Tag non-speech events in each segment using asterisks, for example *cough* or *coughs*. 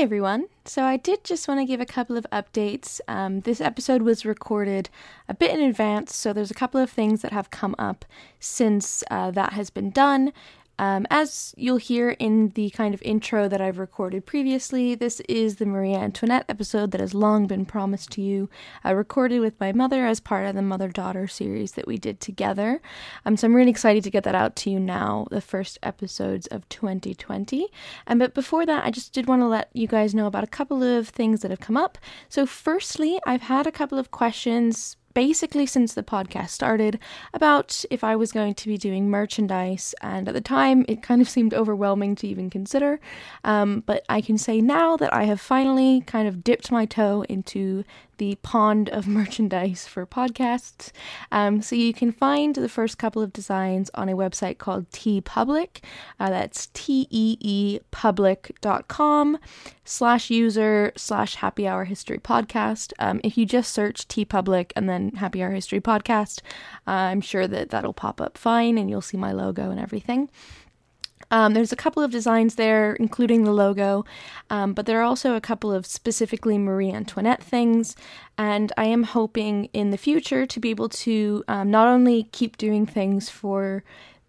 Everyone. So, I did just want to give a couple of updates. Um, this episode was recorded a bit in advance, so there's a couple of things that have come up since uh, that has been done. Um, as you'll hear in the kind of intro that I've recorded previously, this is the Marie Antoinette episode that has long been promised to you. I recorded with my mother as part of the mother daughter series that we did together. Um, so I'm really excited to get that out to you now, the first episodes of 2020. Um, but before that, I just did want to let you guys know about a couple of things that have come up. So, firstly, I've had a couple of questions basically since the podcast started about if I was going to be doing merchandise, and at the time it kind of *laughs* seemed overwhelming to even consider. Um, but I can say now that I have finally kind of dipped my toe into the pond of *laughs* merchandise for podcasts. Um, so you can find the first couple of designs on a website called TeePublic. Uh, that's teepublic.com slash user slash happy hour history podcast. Um, if you just search TeePublic and then happy hour history podcast, uh, I'm sure that that'll pop up fine and you'll see my logo and everything. Um, there's a couple of designs there, including the logo, um, but there are also a couple of specifically Marie Antoinette things. And I am hoping in the future to be able to um, not only keep doing things for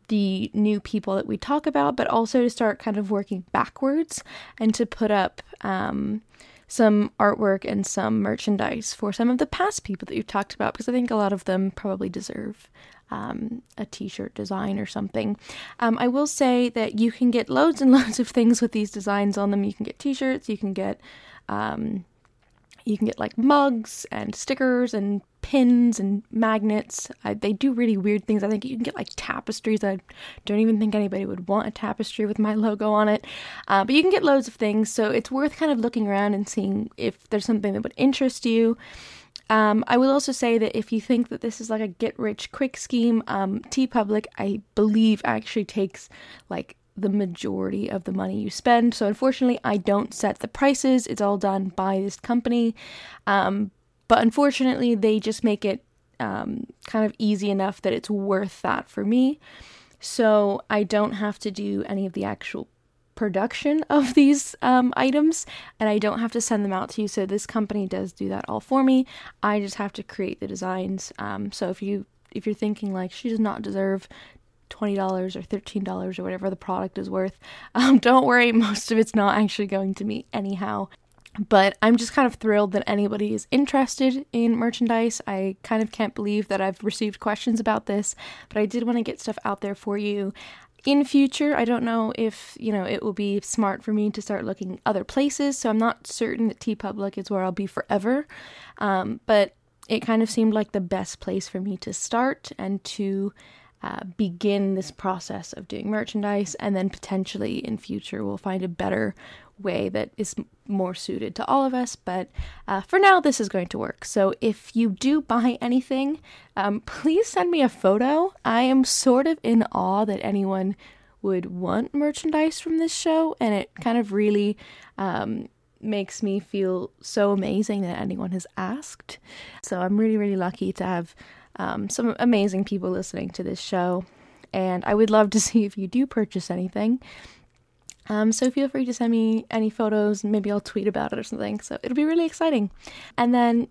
the new people that we talk about, but also to start kind of working backwards and to put up um, some artwork and some merchandise for some of the past people that you've talked about, because I think a lot of them probably deserve um, a t-shirt design or something. Um, I will say that you can get loads and *laughs* loads of things with these designs on them. You can get t-shirts, you can get um, you can get like mugs and stickers and pins and magnets. I, they do really weird things. I think you can get like tapestries. I don't even think anybody would want a tapestry with my *laughs* logo on it. Uh, but you can get loads of things. So it's worth kind of looking around and seeing if there's something that would interest you. Um, I will also say that if you think that this is like a get rich quick scheme, um, TeePublic, I believe, actually takes like the majority of the money you spend. So unfortunately, I don't set the prices. It's all done by this company. Um, but unfortunately, they just make it um, kind of easy enough that it's worth that for me. So I don't have to do any of the actual production of *laughs* these um, items and I don't have to send them out to you. So this company does do that all for me. I just have to create the designs. Um, so if you if you're thinking like she does not deserve $20 or $13 or whatever the product is worth, *laughs* um, don't worry, *laughs* most of it's not actually going to me anyhow. But I'm just kind of thrilled that anybody is interested in merchandise. I kind of can't believe that I've received questions about this, but I did want to get stuff out there for you in future. I don't know if you know it will be smart for me to start looking other places so i'm not certain that t TeePublic is where i'll be forever. Um, but it kind of seemed like the best place for me to start and to uh, begin this process of doing merchandise and then potentially in future we'll find a better way that is more suited to all of us. But uh, for now, this is going to work. So if you do buy anything, um, *laughs* please send me a photo. I am sort of in awe that anyone would want merchandise from this show, and it kind of really um, makes me feel so amazing that anyone has asked. So I'm really, really lucky to have um, some amazing people listening to this show. And I would love to *laughs* see if you do purchase anything. Um, so feel free to send me any photos. Maybe I'll tweet about it or something. So it'll be really exciting. And then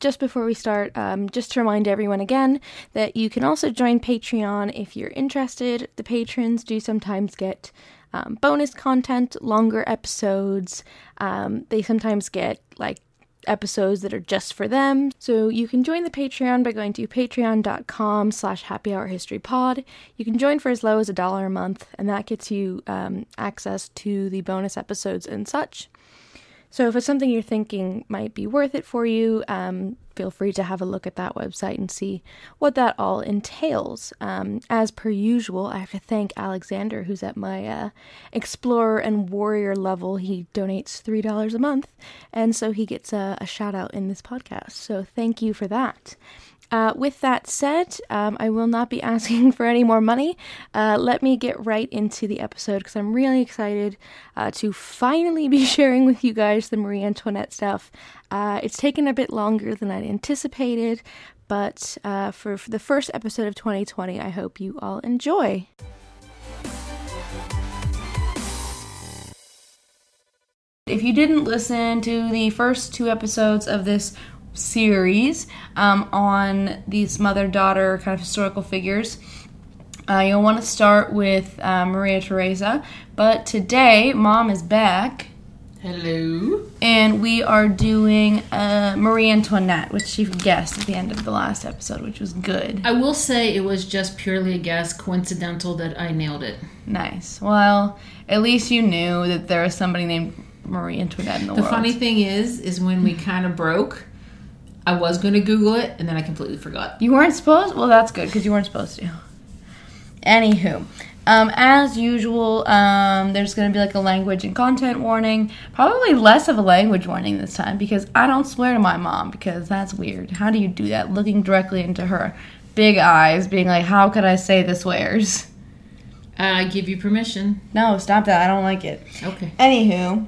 just before we start, um, just to remind everyone again that you can also join Patreon if you're interested. The patrons do sometimes get um, bonus content, longer episodes. Um, they sometimes get like episodes that are just for them. So you can join the Patreon by going to patreon.com slash happy hour history pod. You can join for as low as a dollar a month, and that gets you um, access to the bonus episodes and such. So if it's something you're thinking might be worth it for you, um, feel free to have a look at that website and see what that all entails. Um, as per usual, I have to thank Alexander, who's at my uh, Explorer and Warrior level. He donates $3 a month, and so he gets a, a shout out in this podcast. So thank you for that. Uh, with that said, um, I will not be *laughs* asking for any more money. Uh, let me get right into the episode because I'm really excited uh, to finally *laughs* be sharing with you guys the Marie Antoinette stuff. Uh, it's taken a bit longer than I'd anticipated, but uh, for, for the first episode of 2020, I hope you all enjoy. If you didn't listen to the first two episodes of this series um, on these mother daughter kind of historical figures, uh, you'll want to start with uh, Maria Theresa. But today, mom is back. Hello. And we are doing uh, Marie Antoinette, which you guessed at the end of the last episode, which was good. I will say it was just purely a guess, coincidental that I nailed it. Nice. Well, at least you knew that there was somebody named Marie Antoinette in the, The world. The funny thing is, is when we kind of broke, I was going to Google it and then I completely forgot. You weren't supposed. Well, that's good because you weren't supposed to. Anywho, um, as usual, um, there's going to be like a language and content warning. Probably less of a language warning this time because I don't swear to my mom because that's weird. How do you do that? Looking directly into her big eyes, being like, "How could I say the swears?" I give you permission. No, stop that. I don't like it. Okay. Anywho,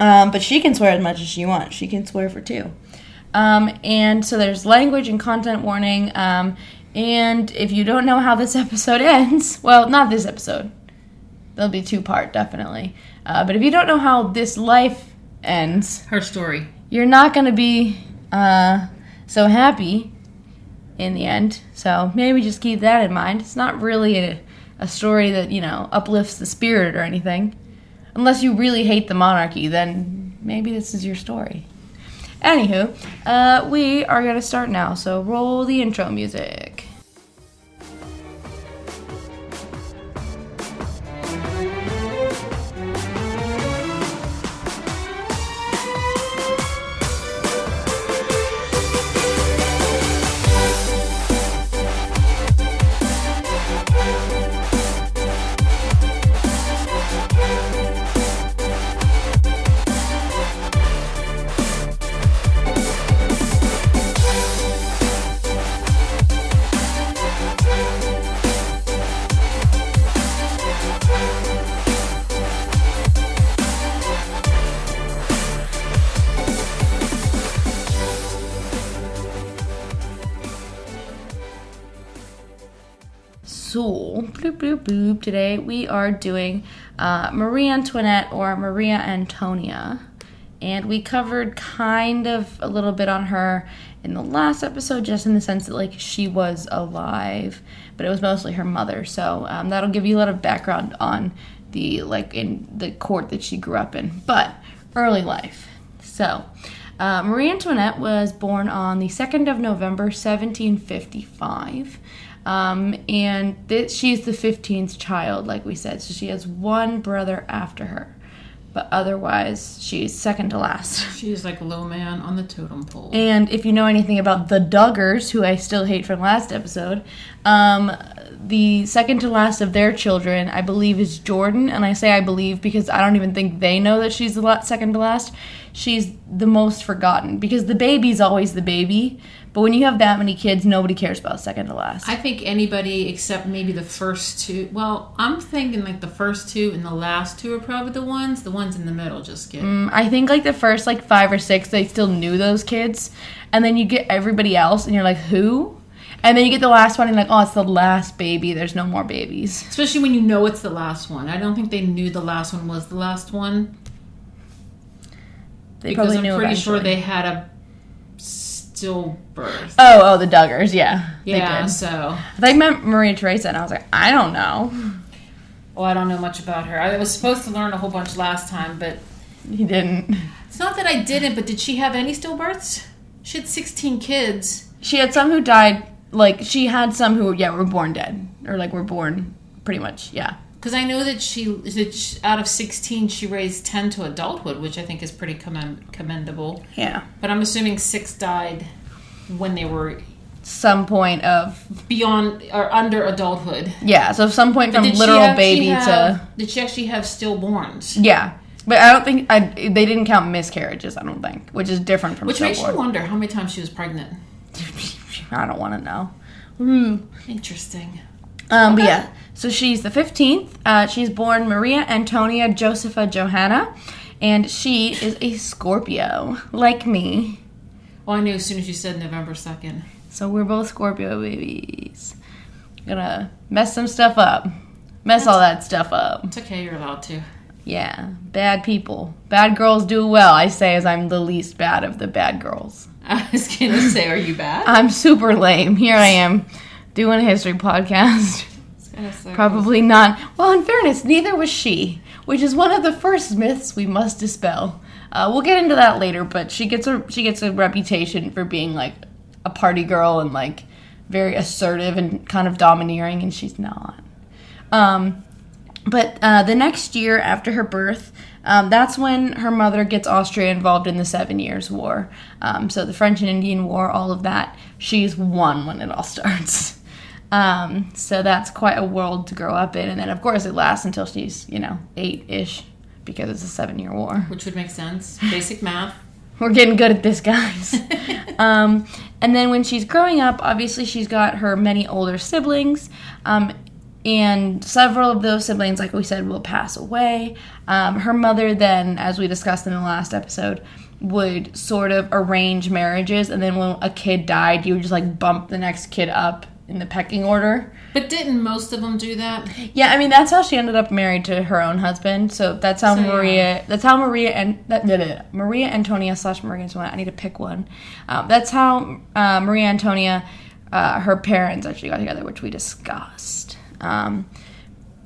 um, but she can swear as much as she wants. She can swear for two. Um, and so there's language and content warning. Um, and if you don't know how this *laughs* episode ends, well, not this episode. There'll be two part, definitely. Uh, but if you don't know how this life ends, Her story. you're not going to be uh, so happy in the end. So maybe just keep that in mind. It's not really a, a story that, you know, uplifts the spirit or anything. Unless you really hate the monarchy, then maybe this is your story. Anywho, uh, we are to start now. So roll the intro music. Bloop. Today we are doing uh, Marie Antoinette or Maria Antonia. And we covered kind of a little bit on her in the last episode, just in the sense that, like, she was alive, but it was mostly her mother. So, um, that'll give you a lot of background on the, like, in the court that she grew up in. But, early life. So, uh, Marie Antoinette was born on the 2nd of November, 1755. Um, and th- she's the 15th child, like we said. So she has one brother after her. But otherwise, she's second to last. *laughs* She's is like low man on the totem pole. And if you know anything about the Duggars, who I still hate from last episode, um, the second to last of their children, I believe, is Jordyn. And I say I believe because I don't even think they know that she's the la- second to last. She's the most forgotten because the baby's always the baby. But when you have that many kids, nobody cares about second to last. I think anybody except maybe the first two. Well, I'm thinking like the first two and the last two are probably the ones. The ones in the middle just get. Mm, I think like the first like five or six, they still knew those kids, and then you get everybody else, and you're like, who? And then you get the last one, and like, oh, it's the last baby. There's no more babies. Especially when you know it's the last one. I don't think they knew the last one was the last one. They because I'm pretty sure they had a stillbirth. Oh, oh, the Duggars, yeah, yeah, they did. so. They meant Maria Theresa, and I was like, I don't know. Well, I don't know much about her. I was supposed to learn a whole bunch last time, but He didn't. it's not that I didn't, but did she have any stillbirths? She had 16 kids. She had some who died. Like she had some who, yeah, were born dead, or like were born pretty much, yeah. Because I know that she, that she- out of 16, she raised 10 to adulthood, which I think is pretty commend, commendable. Yeah. But I'm assuming six died when they were Some point of beyond or under adulthood. yeah. So some point from literal actually baby have- to Did she actually have stillborns? yeah. But I don't think I, they didn't count miscarriages. I don't think, which is different from Which makes you wonder how many times she was pregnant. *laughs* I don't want to know. Hmm. Interesting. Um, But yeah, so she's the 15th. Uh, she's born Maria Antonia Josepha Johanna, and she is a Scorpio, like me. Well, I knew as soon as you said November 2nd. So we're both Scorpio babies. Gonna mess some stuff up. Mess all that stuff up. It's okay, you're allowed to. Yeah, bad people. Bad girls do well, I say, as I'm the least bad of the bad girls. *laughs* I was gonna say, are you bad? I'm super lame. Here I am doing a history podcast. *laughs* Probably not. Well, in fairness, neither was she, which is one of the first myths we must dispel. Uh, we'll get into that later, but she gets a she gets a reputation for being like a party girl and like very assertive and kind of domineering, and she's not. Um, but uh, the next year after her birth, um, that's when her mother gets Austria involved in the Seven Years' War. Um, so the French and Indian War, all of that, she's won when it all *laughs* starts. Um, so that's quite a world to grow up in. And then, of course, it lasts until she's, you know, eight ish because it's a seven year war. Which would make sense. Basic *laughs* math. We're getting good at this, guys. *laughs* um, and then when she's growing up, obviously she's got her many older siblings. Um, and several of those siblings, like we said, will pass away. Um, her mother, then, as we discussed in the last episode, would sort of arrange marriages, and then when a kid died, you would just like bump the next kid up in the pecking order. But didn't most of them do that? Yeah, I mean that's how she ended up married to her own husband. So that's how so, Maria. Yeah. That's how Maria and that did it. Maria Antonia slash Maria Antonia. I need to pick one. Um, that's how uh, Maria Antonia, uh, her parents actually got together, which we discussed. Um,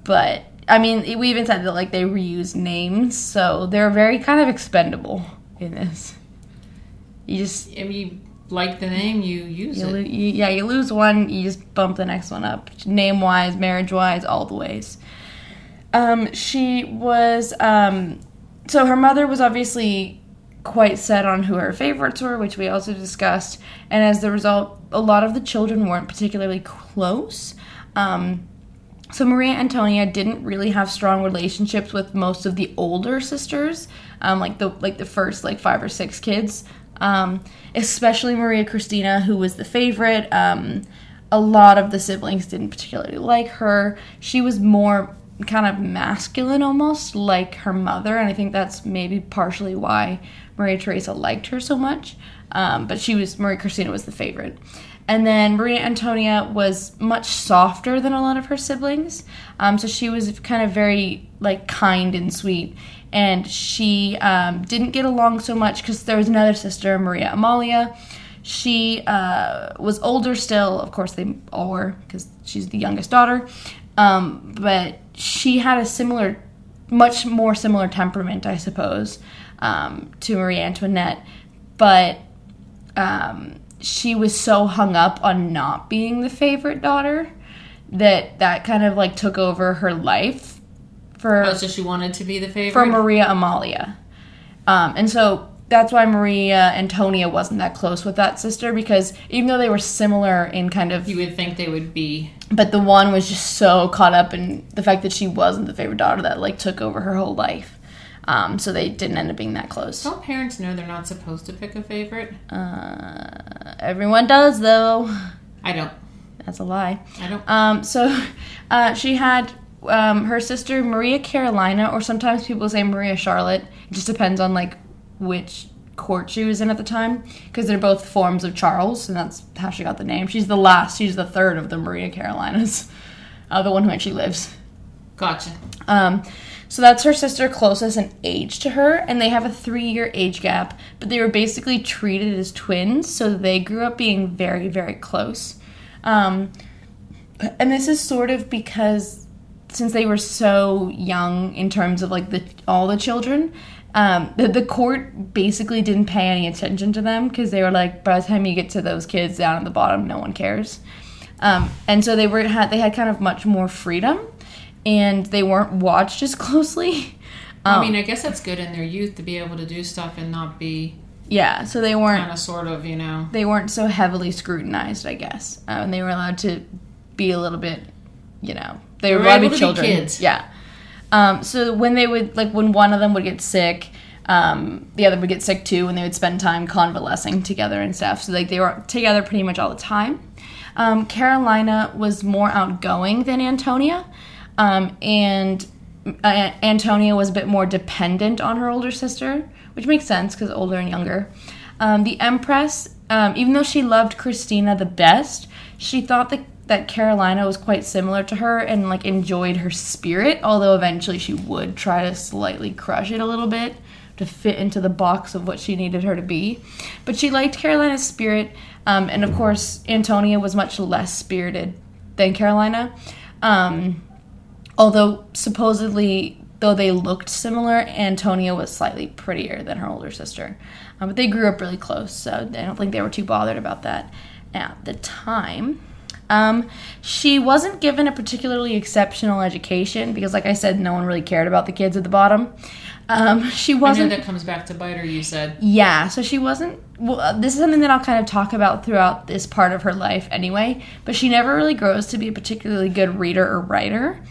but I mean, we even said that like they reuse names, so they're very kind of expendable in this. You just. I mean, like the name, you use you it. Lo- you, yeah, you lose one, you just bump the next one up, name wise, marriage wise, all the ways. Um, she was um, so her mother was obviously quite set on who her favorites were, which we also discussed, and as the result, a lot of the children weren't particularly close. Um, so Maria Antonia didn't really have strong relationships with most of the older sisters, um, like the like the first like five or six kids um, especially Maria Christina, who was the favorite. Um, a lot of the siblings didn't particularly like her. She was more kind of masculine almost, like her mother, and I think that's maybe partially why Maria Theresa liked her so much. Um, but she was, Maria Christina was the favorite. And then Maria Antonia was much softer than a lot of her siblings. Um, so she was kind of very like kind and sweet and she um, didn't get along so much because there was another sister, Maria Amalia. She uh, was older still, of course, they all were because she's the youngest daughter. Um, but she had a similar, much more similar temperament, I suppose, um, to Marie Antoinette. But um, she was so hung up on not being the favorite daughter that that kind of like took over her life for oh, so she wanted to be the favorite for Maria Amalia, um, and so that's why Maria Antonia wasn't that close with that sister because even though they were similar in kind of, you would think they would be, but the one was just so caught up in the fact that she wasn't the favorite daughter that like took over her whole life. Um, so they didn't end up being that close. Don't parents know they're not supposed to pick a favorite? Uh, everyone does though. I don't. That's a lie. I don't. Um, so *laughs* uh, she had um, her sister Maria Carolina, or sometimes people say Maria Charlotte. It just depends on like which court she was in at the time, because they're both forms of Charles, and that's how she got the name. She's the last. She's the third of the Maria Carolinas, *laughs* uh, the one who actually lives. Gotcha. Um, so that's her sister closest in age to her, and they have a three-year age gap. But they were basically treated as twins, so they grew up being very, very close. Um, and this is sort of because since they were so young in terms of like the all the children, um, the, the court basically didn't pay any attention to them because they were like, by the time you get to those kids down at the bottom, no one cares. Um, and so they were had they had kind of much more freedom, and they weren't watched as *laughs* closely. Um, I mean, I guess that's good in their youth to be able to do stuff and not be. Yeah, so they weren't kind of sort of, you know. They weren't so heavily scrutinized, I guess, uh, and they were allowed to be a little bit, you know, they were, allowed to be children. Be kids. Yeah. Um, so when they would like when one of them would get sick, um, the other would get sick too, and they would spend time convalescing together and stuff. So like they were together pretty much all the time. Um, Carolina was more outgoing than Antonia, um, and uh, Antonia was a bit more dependent on her older sister, which makes sense because older and younger. Um, the Empress, um, even though she loved Christina the best, she thought that that Carolina was quite similar to her and like enjoyed her spirit, although eventually she would try to slightly crush it a little bit to fit into the box of what she needed her to be. But she liked Carolina's spirit, um, and of course, Antonia was much less spirited than Carolina. Um, although supposedly, though they looked similar, Antonia was slightly prettier than her older sister. Um, but they grew up really close, so I don't think they were too bothered about that at the time. Um, she wasn't given a particularly exceptional education because, like I said, no one really cared about the kids at the bottom. Um, *laughs* she wasn't. that comes back to bite her. You said. Yeah, so she wasn't. Well, uh, this is something that I'll kind of talk about throughout this part of her life anyway, but she never really grows to be a particularly good reader or writer.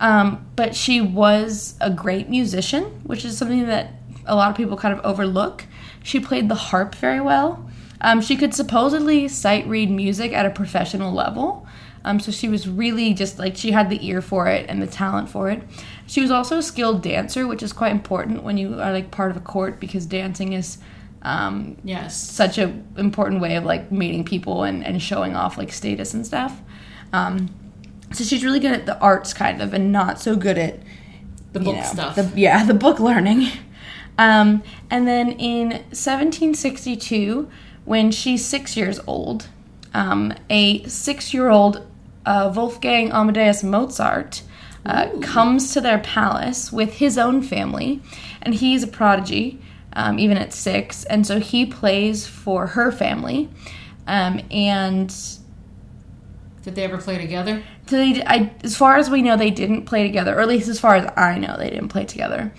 Um, but she was a great musician, which is something that a lot of people kind of overlook. She played the harp very well. Um, she could supposedly sight read music at a professional level. Um, so she was really just like she had the ear for it and the talent for it. She was also a skilled dancer, which is quite important when you are like part of a court because dancing is um, Yes. such a important way of like meeting people and, and showing off like status and stuff. Um, so she's really good at the arts kind of and not so good at The book know, stuff. The, yeah, *laughs* the book learning. Um, and then in 1762, when she's six years old, um, a six year old uh, Wolfgang Amadeus Mozart uh, comes to their palace with his own family, and he's a prodigy, um, even at six, and so he plays for her family. Um, and Did they ever play together? so they, I, as far as we know, they didn't play together, or at least as far as I know, they didn't play together.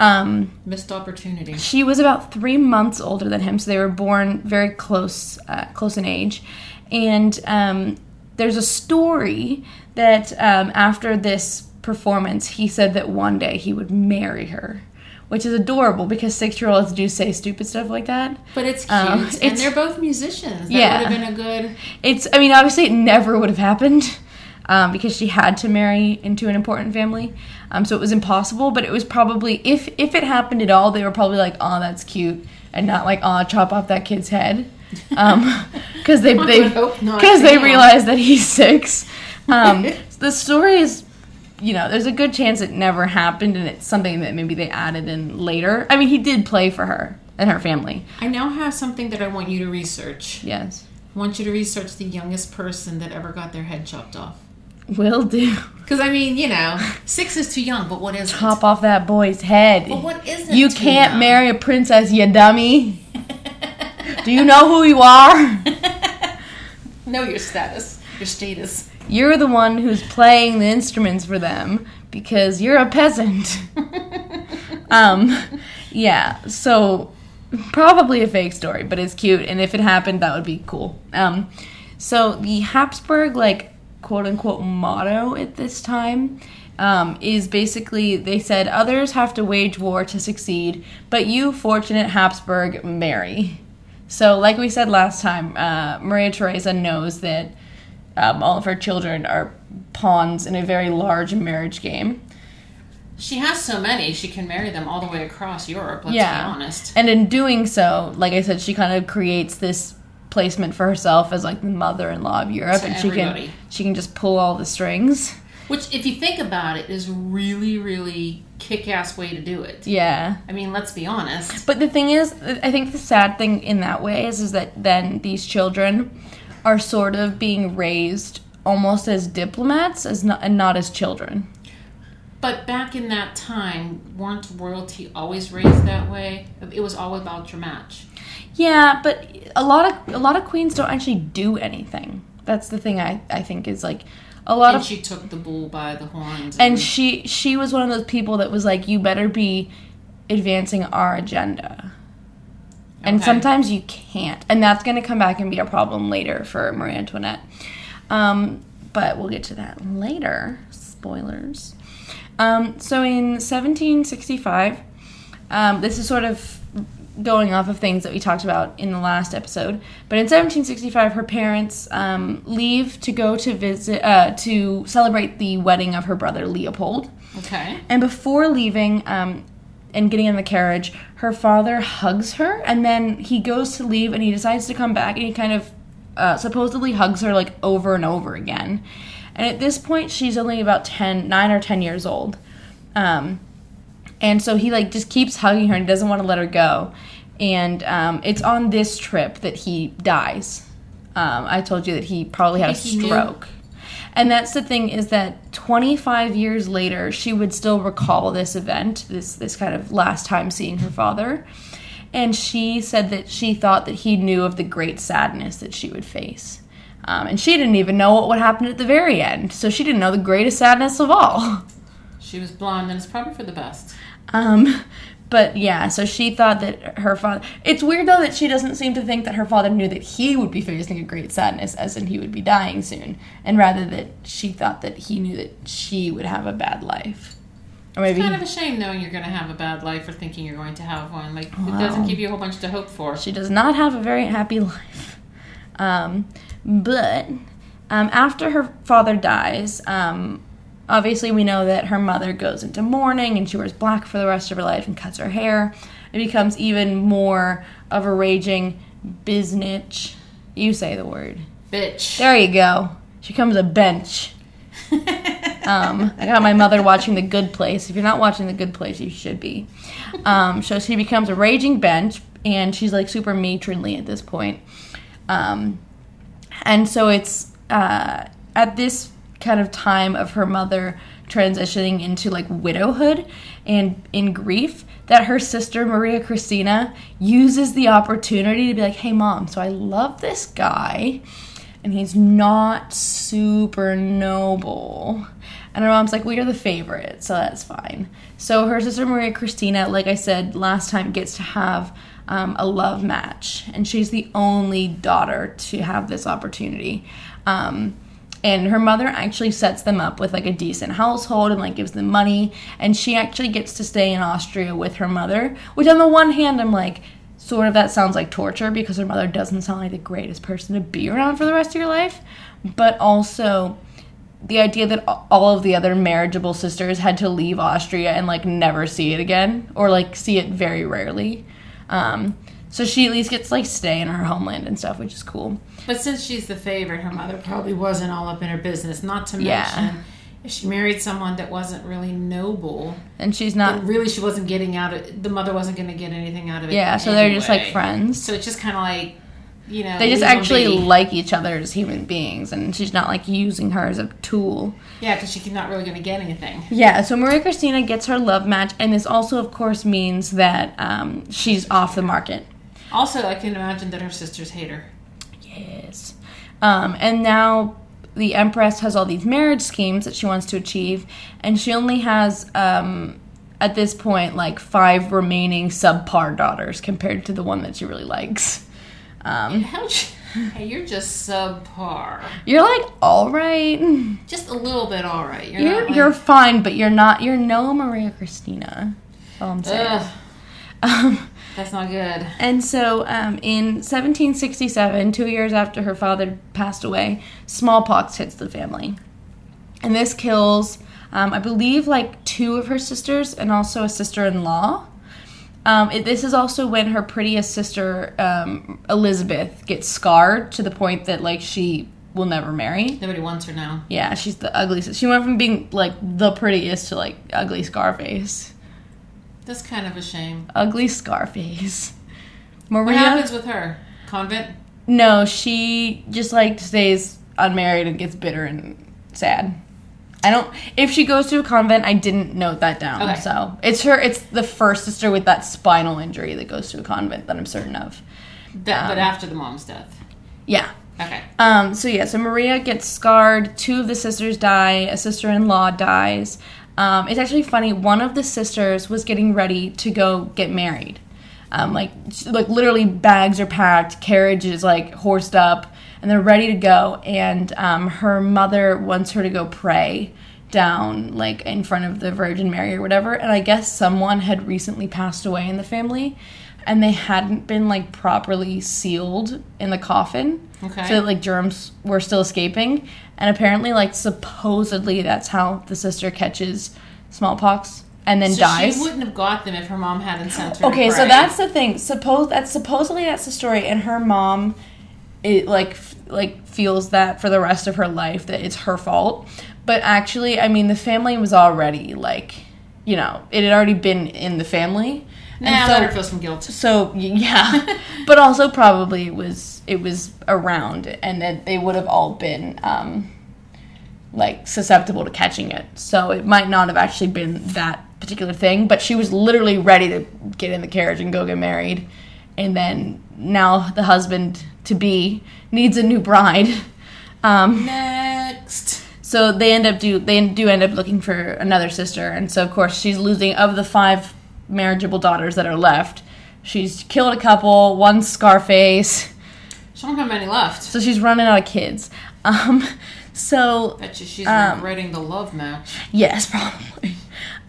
Um, Missed opportunity. she was about three months older than him, so they were born very close, uh, close in age. And um, there's a story that um, after this performance, he said that one day he would marry her, which is adorable because six-year-olds do say stupid stuff like that. But it's cute, Um, and they're both musicians. That Yeah. would have been a good. It's, I mean, obviously it never would have happened um, because she had to marry into an important family. Um, so it was impossible, but it was probably, if, if it happened at all, they were probably like, oh, that's cute, and not like, oh, chop off that kid's head. Um, *laughs* because they, they, not, *laughs* because they realized that he's six. Um, *laughs* the story is, you know, there's a good chance it never happened, and it's something that maybe they added in later. I mean, he did play for her and her family. I now have something that I want you to research. Yes, I want you to research the youngest person that ever got their head chopped off. Will do. Because I mean, you know, six is too young, but what is it? Chop off that boy's head. But what is it? You can't young? marry a princess, you dummy. Do you know who you are? *laughs* know your status, your status. You're the one who's playing the instruments for them because you're a peasant. *laughs* um, yeah, so probably a fake story, but it's cute, and if it happened, that would be cool. Um, so the Habsburg, like, quote unquote, motto at this time um, is basically they said others have to wage war to succeed, but you, fortunate Habsburg, marry. So, like we said last time, uh, Maria Theresa knows that um, all of her children are pawns in a very large marriage game. She has so many, she can marry them all the way across Europe. Let's Yeah. be honest. And in doing so, like I said, she kind of creates this placement for herself as like the mother-in-law of Europe, To and she can she can just pull all the strings. Which, if you think about it, is really, really kick-ass way to do it. Yeah. I mean, let's be honest. But the thing is, I think the sad thing in that way is, is that then these children are sort of being raised almost as diplomats as not, and not as children. But back in that time, weren't royalty always raised that way? It was all about your match. Yeah, but a lot of a lot of queens don't actually do anything. That's the thing I, I think is like a lot And of she took the bull by the horns. and she she was one of those people that was like you better be advancing our agenda. And sometimes you can't. And that's going to come back and be a problem later for Marie Antoinette. Um, but we'll get to that later. Spoilers. Um, so in 1765, um, this is sort of going off of things that we talked about in the last episode. But in 1765, her parents um, leave to go to visit, uh, to celebrate the wedding of her brother Leopold. okay. And before leaving um, and getting in the carriage, her father hugs her, and then he goes to leave, and he decides to come back, and he kind of uh, supposedly hugs her like over and over again. And at this point, she's only about 10, 9 or 10 years old. Um, and so he like just keeps hugging her and doesn't want to let her go. And um, it's on this trip that he dies. Um, I told you that he probably had a think he knew. stroke. And that's the thing is that 25 years later, she would still recall this event, this this kind of last time seeing her father. And she said that she thought that he knew of the great sadness that she would face. Um, and she didn't even know what would happen at the very end. So she didn't know the greatest sadness of all. She was blonde, and it's probably for the best. Um, *laughs* but yeah, so she thought that her father. It's weird though that she doesn't seem to think that her father knew that he would be facing a great sadness, as in he would be dying soon, and rather that she thought that he knew that she would have a bad life, or maybe It's kind of a shame knowing you're going to have a bad life or thinking you're going to have one. Like, it doesn't give you a whole bunch to hope for. she does not have a very happy *laughs* life. Um, but um, after her father dies, um, obviously we know that her mother goes into mourning and she wears black for the rest of her life and cuts her hair. It becomes even more of a raging biznitch. You say the word. Bitch. There you go. She becomes a bench. *laughs* Um, I got my mother watching The Good Place. If you're not watching The Good Place, you should be. Um, so she becomes a raging bench, and she's like super matronly at this point. Um, and so it's uh, at this kind of time of her mother transitioning into like widowhood and in grief that her sister Maria Christina uses the opportunity to be like, "Hey mom, so I love this guy and he's not super noble." And her mom's like, "Well, you're the favorite, so that's fine." So her sister Maria Christina, like I said last time, gets to have um, a love match, and she's the only daughter to have this opportunity. Um, and her mother actually sets them up with like a decent household and like gives them money. And she actually gets to stay in austria with her mother which on the one hand i'm like sort of that sounds like torture because her mother doesn't sound like the greatest person to be around for the rest of your life. But also the idea that all of the other marriageable sisters had to leave austria and like never see it again or like see it very rarely. Um, so she at least gets like stay in her homeland and stuff which is cool But since she's the favorite, her mother probably wasn't all up in her business. Not to mention, if she married someone that wasn't really noble, and she's not really she wasn't getting out of the mother wasn't going to get anything out of it. yeah so they're just like friends So it's just kind of like, you know, they just actually be. like each other as human beings and she's not like using her as a tool yeah, because she's not really going to get anything. yeah so maria christina gets her love match and this also of course means that um, she's off the market Also, I can imagine that her sisters hate her. yes um, and now the empress has all these marriage schemes that she wants to achieve and she only has um, at this point like five remaining subpar daughters compared to the one that she really likes um? Hey, you're just subpar. you're like all right Just a little bit all right. You're, You're like, you're fine, but you're not. You're no Maria Christina. That's all I'm saying. Um, that's not good. and so, um, in 1767, two years after her father passed away, smallpox hits the family, and this kills, um, I believe, like two of her sisters and also a sister-in-law. Um, it, this is also when her prettiest sister, um, Elizabeth, gets scarred to the point that like she will never marry. Nobody wants her now. Yeah, she's the ugliest. She went from being like the prettiest to like ugly Scarface. That's kind of a shame. Ugly Scarface. *laughs* What happens with her? Convent? No, she just like stays unmarried and gets bitter and sad. I don't. If she goes to a convent, I didn't note that down. Okay. So it's her. It's the first sister with that spinal injury that goes to a convent that I'm certain of. That, but Um, after the mom's death. Yeah. Okay. Um, so yeah, so Maria gets scarred. Two of the sisters die. A sister-in-law dies. Um, it's actually funny. One of the sisters was getting ready to go get married. Um, like, like literally, bags are packed, carriage is like horsed up, and they're ready to go. And um, her mother wants her to go pray down, like in front of the Virgin Mary or whatever. And I guess someone had recently passed away in the family, and they hadn't been like properly sealed in the coffin Okay. so that like germs were still escaping and apparently like supposedly that's how the sister catches smallpox and then so dies she wouldn't have got them if her mom hadn't sent her. okay so that's the thing suppose that's supposedly that's the story and her mom it like f- like feels that for the rest of her life that it's her fault. But actually, I mean, the family was already like, you know, it had already been in the family. Nah, so, let her feel some guilt. so yeah, *laughs* but also probably it was it was around, and that they would have all been um, like susceptible to catching it. So it might not have actually been that particular thing, but she was literally ready to get in the carriage and go get married, and then now the husband to be needs a new bride. *laughs* Um, Next. so they end up do they do end up looking for another sister, and so of course she's losing of the five marriageable daughters that are left. She's killed a couple, one Scarface, She don't have many left. so she's running out of kids. Um, so Bet you she's Um, regretting the love match. yes, *laughs* probably.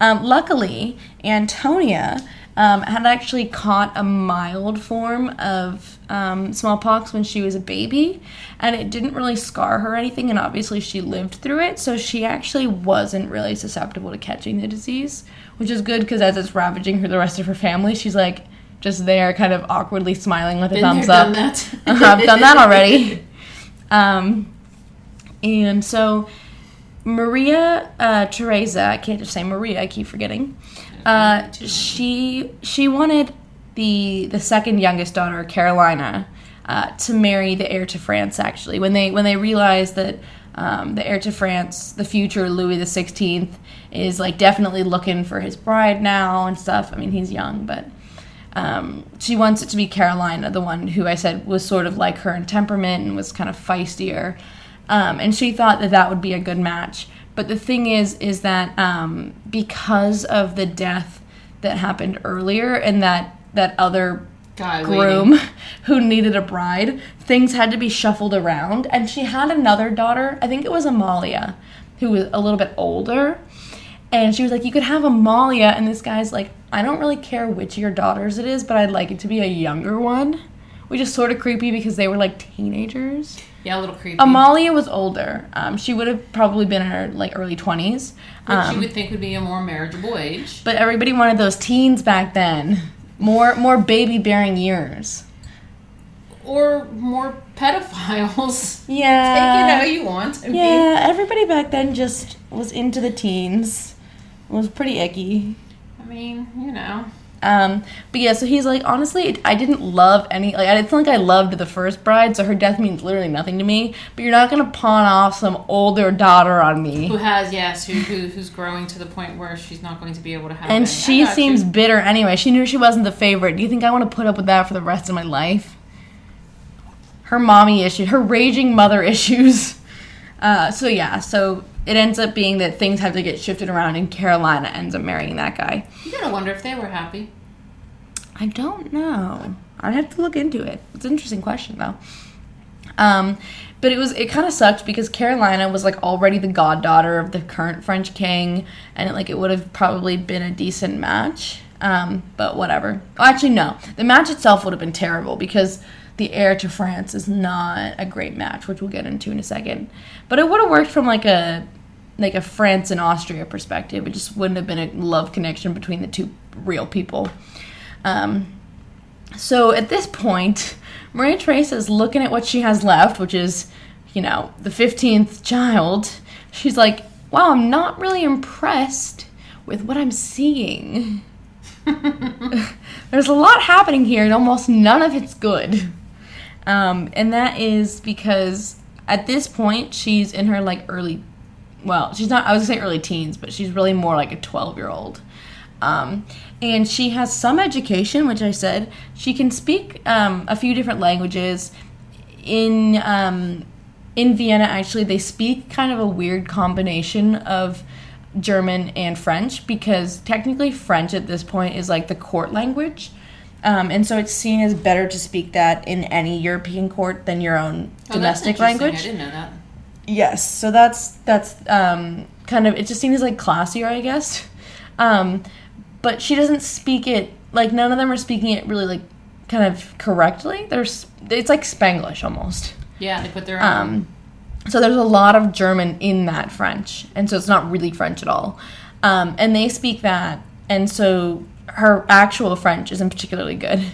Um, luckily, Antonia um, had actually caught a mild form of um, smallpox when she was a baby, and it didn't really scar her or anything. And obviously, she lived through it, so she actually wasn't really susceptible to catching the disease, which is good because as it's ravaging her the rest of her family, she's like just there, kind of awkwardly smiling with a Been thumbs there, up. done that. *laughs* Uh-huh, I've done that already. *laughs* Um, and so Maria uh, Theresa, I can't just say Maria, I keep forgetting. Uh, she she wanted the the second youngest daughter, Carolina, uh, to marry the heir to France. Actually, when they when they realized that um, the heir to France, the future Louis the Sixteenth, is like definitely looking for his bride now and stuff. I mean, he's young, but um, she wants it to be Carolina, the one who I said was sort of like her in temperament and was kind of feistier. Um, and she thought that that would be a good match. But the thing is, is that um, because of the death that happened earlier and that that other Guy groom waiting. *laughs* who needed a bride, things had to be shuffled around. And she had another daughter, I think it was Amalia, who was a little bit older. And she was like, You could have Amalia. And this guy's like, I don't really care which of your daughters it is, but I'd like it to be a younger one. Which is sort of creepy because they were like teenagers. Yeah, a little creepy. Amalia was older. Um, she would have probably been in her like early 20s. which Um, you would think would be a more marriageable age. but everybody wanted those teens back then. More more baby bearing years. Or more pedophiles. Yeah. Take it how you want. Yeah, everybody back then just was into the teens. It was pretty icky. I mean, you know. Um, but yeah, so he's like, honestly, I didn't love any, like, I didn't think I loved the first bride, so her death means literally nothing to me. But you're not gonna pawn off some older daughter on me. Who has, yes, who, who who's growing to the point where she's not going to be able to have And any. She seems you. bitter anyway. She knew she wasn't the favorite. Do you think I want to put up with that for the rest of my life? Her mommy issue, her raging mother *laughs* issues. Uh, so yeah, so it ends up being that things have to get shifted around, and Carolina ends up marrying that guy. You gotta wonder if they were happy. I don't know. I'd have to look into it. It's an interesting question though. Um, but it was it kind of sucked because Carolina was like already the goddaughter of the current French king, and it, like it would have probably been a decent match. Um, but whatever. Oh, actually, no. The match itself would have been terrible because the heir to France is not a great match, which we'll get into in a second. But it would have worked from like a like a France and Austria perspective. It just wouldn't have been a love connection between the two real people. Um, so at this point, Maria is looking at what she has left, which is, you know, the 15th child. She's like, wow, I'm not really impressed with what I'm seeing. *laughs* There's a lot happening here, and almost none of it's good. Um, and that is because at this point, she's in her like early, well, she's not, I was gonna say early teens, but she's really more like a 12 year old. Um, and she has some education, which I said she can speak um, a few different languages. In um, in Vienna, actually, they speak kind of a weird combination of German and French because technically French at this point is like the court language. Um, and so it's seen as better to speak that in any European court than your own Oh, that's domestic language. I didn't know that. Yes, so that's that's um, kind of it. Just seems like classier, I guess. Um, but she doesn't speak it like none of them are speaking it really like kind of correctly. There's it's like Spanglish almost. Yeah, they put their own. Um, so there's a lot of German in that French, and so it's not really French at all. Um, and they speak that, and so her actual French isn't particularly good.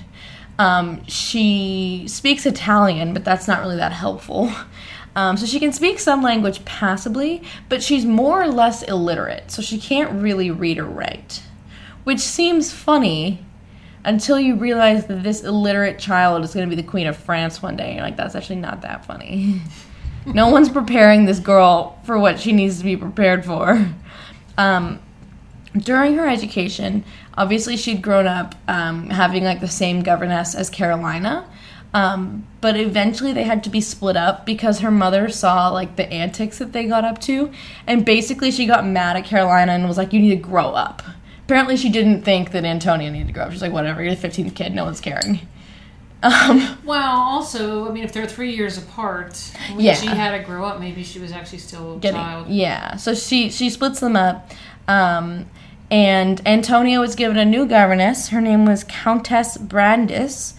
Um, she speaks Italian, but that's not really that helpful. Um, so she can speak some language passably, but she's more or less illiterate, so she can't really read or write. Which seems funny until you realize that this illiterate child is going to be the queen of France one day. You're like, that's actually not that funny. *laughs* no one's preparing this girl for what she needs to be prepared for. Um, during her education, obviously she'd grown up um, having like the same governess as Carolina. Um, but eventually they had to be split up because her mother saw like the antics that they got up to, and basically she got mad at Carolina and was like, "You need to grow up." Apparently, she didn't think that Antonia needed to grow up. She's like, "Whatever, you're the 15th kid, no one's caring." *laughs* Um, well, also, I mean, if they're three years apart, when Yeah. she had to grow up, maybe she was actually still a getting child. yeah so she she splits them up um and antonia was given a new governess her name was countess brandis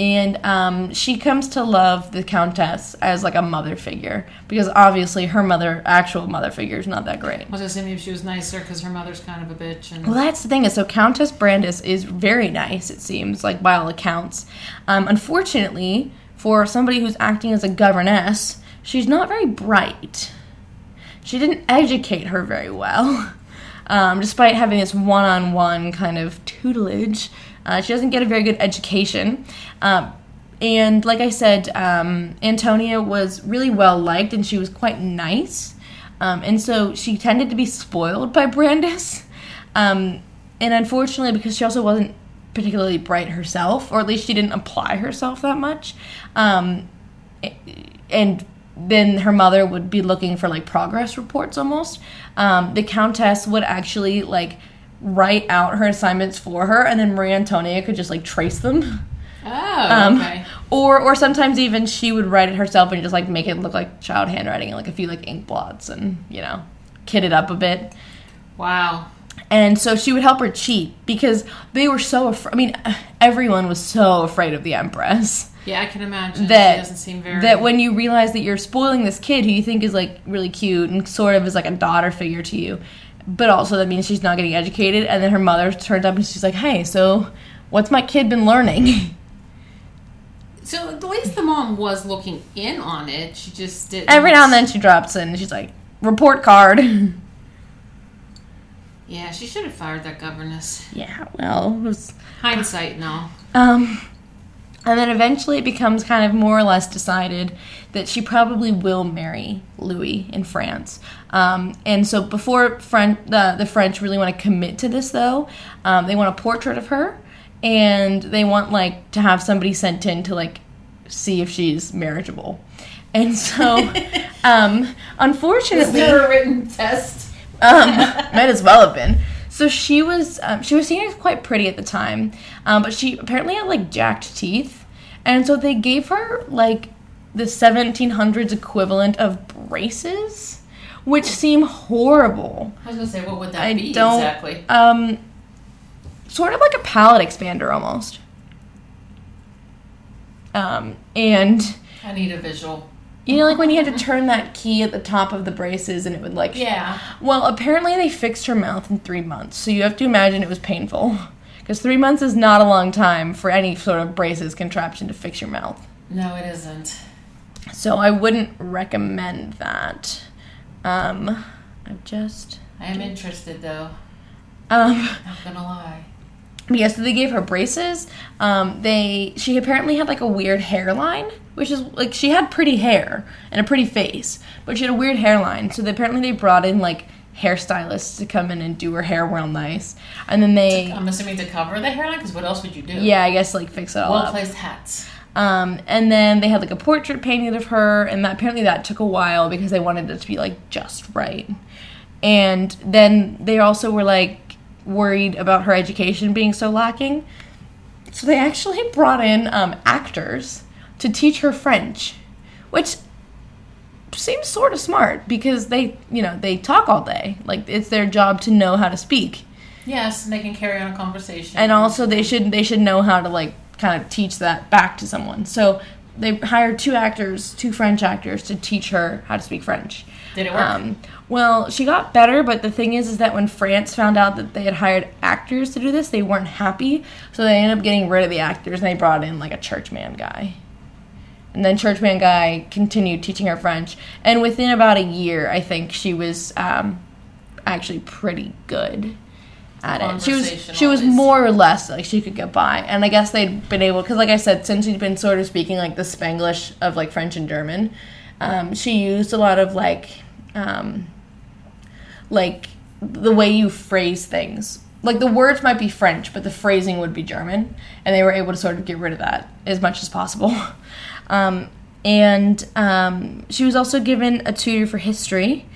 and um, she comes to love the countess as like a mother figure because obviously her mother actual mother figure is not that great I was gonna say she was nicer because her mother's kind of a bitch, and well, that's the thing is, so Countess Brandis is very nice. It seems like by all accounts. Um, unfortunately, for somebody who's acting as a governess, she's not very bright. She didn't educate her very well, *laughs* um, despite having this one-on-one kind of tutelage. Uh, she doesn't get a very good education. Um, and like I said, um, Antonia was really well liked, and she was quite nice. Um, and so she tended to be spoiled by *laughs* Brandis. Um, and unfortunately, because she also wasn't particularly bright herself, or at least she didn't apply herself that much, um, and then her mother would be looking for like progress reports almost. Um, the countess would actually like write out her assignments for her, and then Maria Antonia could just like trace them. oh, Um, okay. Or or sometimes even she would write it herself and just like make it look like child handwriting and like a few like ink blots and you know kid it up a bit. Wow. And so she would help her cheat because they were so afraid. I mean, everyone was so afraid of the empress Yeah, I can imagine. that she doesn't seem very. that when you realize that you're spoiling this kid who you think is like really cute and sort of is like a daughter figure to you, but also that means she's not getting educated. And then her mother turns up and she's like, "Hey, so what's my kid been learning?" so at least the mom was looking in on it. She just did Every now and then she drops in and she's like, "Report card." Yeah, she should have fired that governess. yeah, well, it was Hindsight, no. Um, and then eventually it becomes kind of more or less decided that she probably will marry Louis in France. Um, and so before Fren- the, the French really want to commit to this, though, um, they want a portrait of her and they want like to have somebody sent in to like see if she's marriageable. And so, *laughs* um, unfortunately, a written test. um, *laughs* might as well have been. So she was um, she was seen as quite pretty at the time, um, but she apparently had like jacked teeth, and so they gave her like the 1700s equivalent of braces, which seem horrible. I was gonna say, what would that I be don't exactly? um, sort of like a palate expander almost. Um, and I need a visual. you know, like when you had to turn that key at the top of the braces, and it would like Yeah. Well, apparently they fixed her mouth in three months, so you have to imagine it was painful. Because three months is not a long time for any sort of braces contraption to fix your mouth. No, it isn't. So I wouldn't recommend that. Um, I've just. I am interested though. Um, Not gonna lie. Yeah, so they gave her braces. Um, they she apparently had like a weird hairline, which is like she had pretty hair and a pretty face, but she had a weird hairline. So they, apparently they brought in like hairstylists to come in and do her hair real nice, and then they I'm assuming to cover the hairline, because what else would you do? yeah, I guess like fix it all Well placed hats. Um, and then they had like a portrait painted of her, and that apparently that took a while because they wanted it to be like just right. And then they also were like worried about her education being so lacking, so they actually brought in um, actors to teach her French, which seems sort of smart because they, you know, they talk all day. Like it's their job to know how to speak Yes, and they can carry on a conversation. and also they should they should know how to like kind of teach that back to someone. So they hired two actors, two French actors, to teach her how to speak French. Did it work? Um, well, she got better, but the thing is, is that when France found out that they had hired actors to do this, they weren't happy, so they ended up getting rid of the actors and they brought in like a churchman guy. And then churchman guy continued teaching her French, and within about a year, I think she was um, actually pretty good at it. She was she was more or less like she could get by, and I guess they'd been able because, like I said, since she'd been sort of speaking like the Spanglish of like French and German, um, she used a lot of like um, like the way you phrase things. Like the words might be French, but the phrasing would be German, and they were able to sort of get rid of that as much as possible. *laughs* Um, and um, she was also given a tutor for history,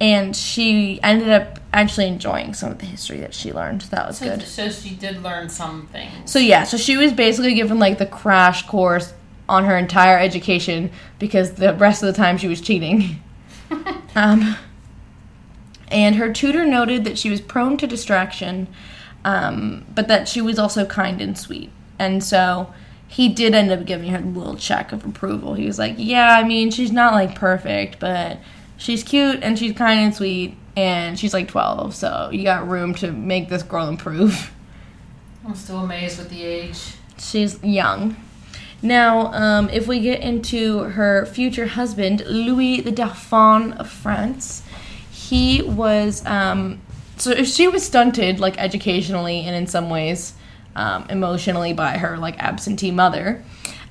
and she ended up actually enjoying some of the history that she learned. That was So, good. so she did learn something. So yeah, so she was basically given like the crash course on her entire education because the rest of the time she was cheating. *laughs* um, and her tutor noted that she was prone to distraction, um, but that she was also kind and sweet. And so he did end up giving her a little check of approval. He was like, "Yeah, I mean, she's not like perfect, but she's cute and she's kind and sweet, and she's like 12, so you got room to make this girl improve." *laughs* I'm still amazed with the age. She's young. Now, um, if we get into her future husband, Louis the Dauphin of France, he was. Um, so if she was stunted, like educationally and in some ways, um, emotionally by her like absentee mother,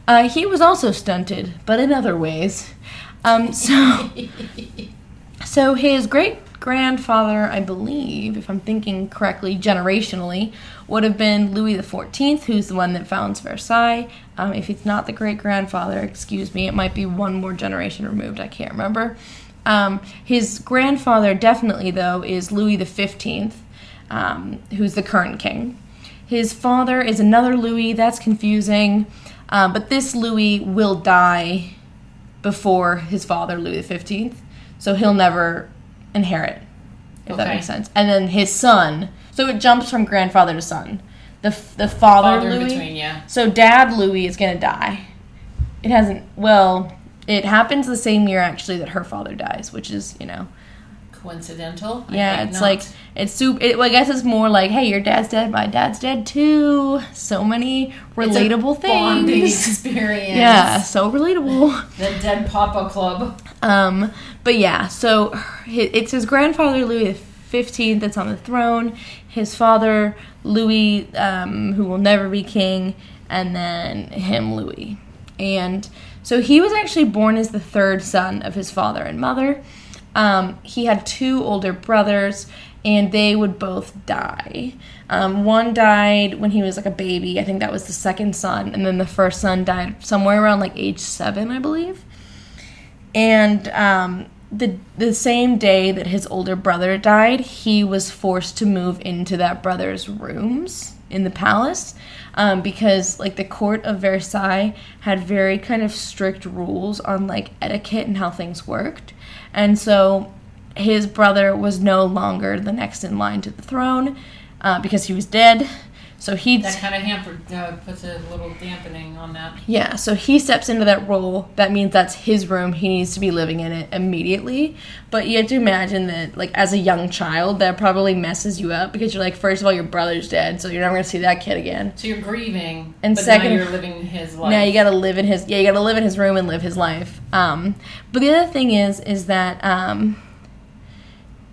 uh, he was also stunted, but in other ways. Um, so. *laughs* So his great grandfather, I believe, if I'm thinking correctly, generationally, would have been Louis XIV, who's the one that founds Versailles. Um, if he's not the great grandfather, excuse me, it might be one more generation removed. I can't remember. Um, his grandfather, definitely though, is Louis XV, um, who's the current king. His father is another Louis. That's confusing, uh, but this Louis will die before his father, Louis XV. So he'll never inherit, if that makes sense. And then his son. So it jumps from grandfather to son. The the father, Father in Louis. between, yeah. So dad Louis is gonna die. It hasn't. Well, it happens the same year actually that her father dies, which is you know. Coincidental? Yeah, it's not. like it's super. It, well, I guess it's more like, hey, your dad's dead, my dad's dead too. So many relatable bonding things. experience. Yeah, so relatable. The Dead Papa Club. Um, but yeah, so it's his grandfather Louis the Fifteenth that's on the throne, his father Louis, um, who will never be king, and then him Louis. And so he was actually born as the third son of his father and mother. Um, he had two older brothers, and they would both die. Um, one died when he was like a baby. I think that was the second son, and then the first son died somewhere around like age seven, I believe and um, the the same day that his older brother died, he was forced to move into that brother's rooms in the palace um, because like the court of Versailles had very kind of strict rules on like etiquette and how things worked, and so his brother was no longer the next in line to the throne uh, because he was dead. So he That kind of hampered, uh, puts a little dampening on that. yeah, so he steps into that role. That means that's his room. He needs to be living in it immediately. But you have to imagine that, like, as a young child, that probably messes you up because you're like, first of all, your brother's dead, so you're never gonna see that kid again. So you're grieving, And second- now you're living his life. Now you gotta live in his yeah, you gotta live in his room and live his life. Um, but the other thing is, is that um,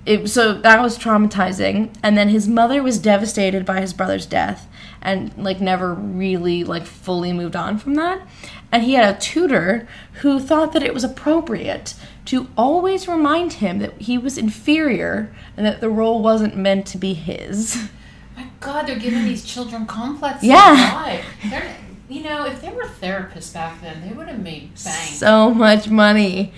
it so that was traumatizing, and then his mother was devastated by his brother's death, and like never really like fully moved on from that. And he had a tutor who thought that it was appropriate to always remind him that he was inferior and that the role wasn't meant to be his. My God, they're giving these children complexes. Yeah. You know, if they were therapists back then, they would have made. So much money.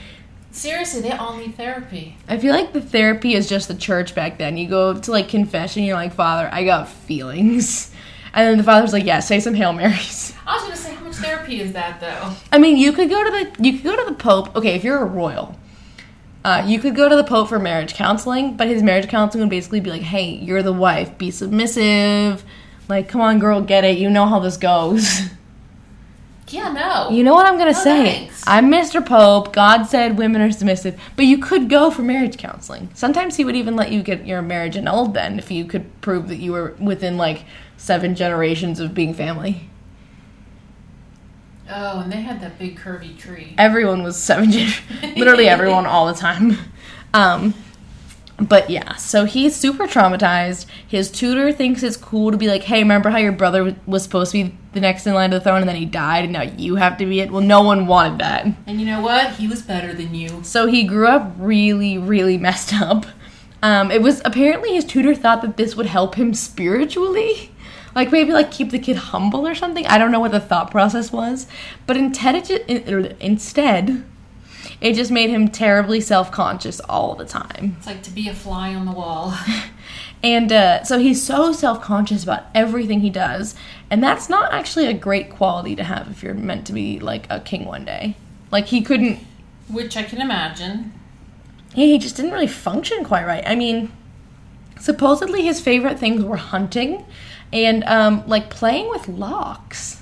Seriously, they all need therapy. I feel like the therapy is just the church back then. You go to like confession, you're like, Father, I got feelings. And then the father's like, Yeah, say some Hail Marys. *laughs* I was gonna say, how much therapy is that though? I mean, you could go to the you could go to the Pope. Okay, if you're a royal, uh, you could go to the Pope for marriage counseling, but his marriage counseling would basically be like, Hey, you're the wife, be submissive. Like, come on, girl, get it. You know how this goes. *laughs* Yeah, no. You know what I'm gonna No, say? thanks. I'm Mr. Pope. God said women are submissive, but you could go for marriage counseling. Sometimes he would even let you get your marriage annulled then if you could prove that you were within like seven generations of being family. Oh, and they had that big curvy tree. Everyone was seven gen- *laughs* literally everyone all the time. Um but yeah, so he's super traumatized. His tutor thinks it's cool to be like, "Hey, remember how your brother was supposed to be the next in line to the throne and then he died and now you have to be it?" Well, no one wanted that. And you know what? He was better than you. So he grew up really, really messed up. Um, it was apparently his tutor thought that this would help him spiritually. Like maybe like keep the kid humble or something. I don't know what the thought process was, but intelligent, instead, it just made him terribly self-conscious all the time. It's like to be a fly on the wall. *laughs* *laughs* And uh, so he's so self conscious about everything he does. And that's not actually a great quality to have if you're meant to be like a king one day. Like he couldn't, Which I can imagine. he he just didn't really function quite right. I mean, supposedly his favorite things were hunting and um, like playing with locks.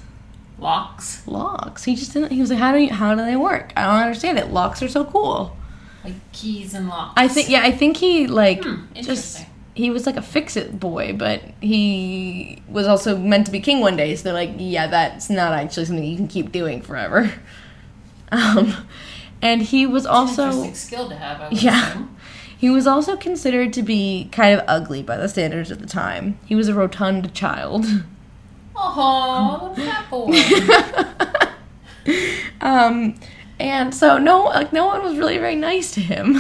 Locks. Locks. He just didn't, he was like, how do, you, how do they work? I don't understand it. Locks are so cool. Like keys and locks. I think, yeah, I think he like Hmm, just he was like a fix it boy, but he was also meant to be king one day. So they're like, yeah, that's not actually something you can keep doing forever. *laughs* Um, and he was also skill to have, yeah. assume. *laughs* He was also considered to be kind of ugly by the standards of the time. He was a rotund child. *laughs* Oh, little fat boy. *laughs* Um, and so no, like no one was really very nice to him.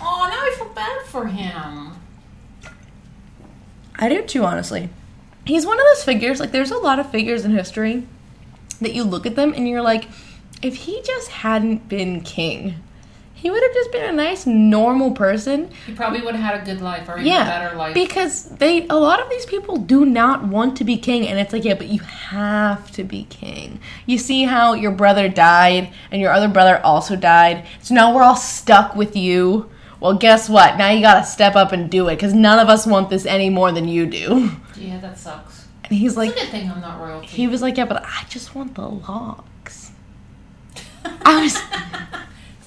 oh, now I feel bad for him. I do too, honestly. He's one of those figures, like, there's a lot of figures in history that you look at them and you're like, if he just hadn't been king, he would have just been a nice, normal person. He probably would have had a good life or even Yeah. better life. Because they, a lot of these people do not want to be king. And it's like, yeah, but you have to be king. You see how your brother died and your other brother also died. So now we're all stuck with you. Well, guess what? Now you gotta step up and do it because none of us want this any more than you do. yeah, that sucks. And he's like, it's a good thing I'm not royalty. he was like, yeah, but I just want the locks. *laughs* I was,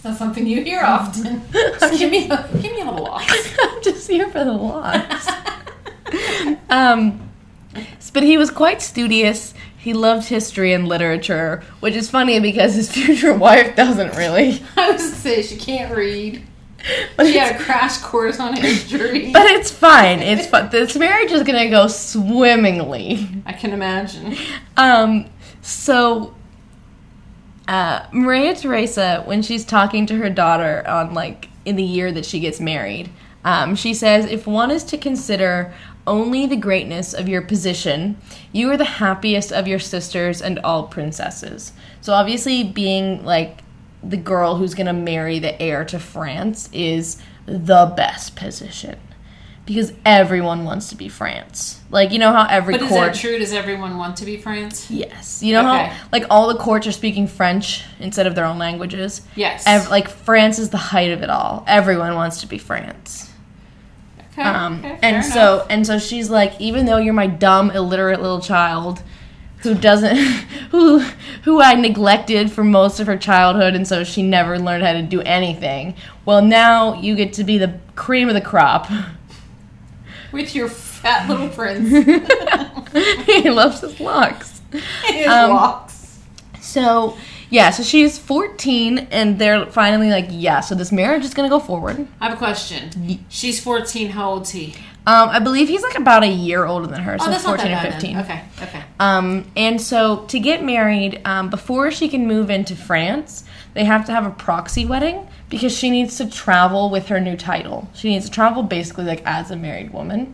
not something you hear often. *laughs* Just give me, a, give me a little locks. *laughs* I'm just here for the locks. um, but he was quite studious. He loved history and literature, which is funny because his future *laughs* wife doesn't really. I was gonna say she can't read. But She had a crash course on history. but it's fine. It's fun. This marriage is gonna go swimmingly. I can imagine. Um, so uh, Maria Theresa, when she's talking to her daughter on like in the year that she gets married, um, she says, "If one is to consider only the greatness of your position, you are the happiest of your sisters and all princesses." So obviously, being like the girl who's gonna marry the heir to France is the best position. Because everyone wants to be France. Like, you know how every But is court that true? Does everyone want to be France? Yes. You know Okay. how like all the courts are speaking French instead of their own languages? Yes. Ev- like France is the height of it all. Everyone wants to be France. okay. Um okay, and enough. so and so she's like even though you're my dumb illiterate little child who doesn't *laughs* who who I neglected for most of her childhood and so she never learned how to do anything. Well, now you get to be the cream of the crop. *laughs* with your fat little prince, *laughs* he loves his locks. his Um, locks. So yeah, so she's 14, and they're finally like, yeah, so this marriage is gonna go forward. I have a question. She's 14. How old is he? Um, I believe he's like about a year older than her, so oh, not 14 that or bad 15. then. Okay. Okay. Um, and so to get married, um, before she can move into France, they have to have a proxy wedding because she needs to travel with her new title. She needs to travel basically like as a married woman.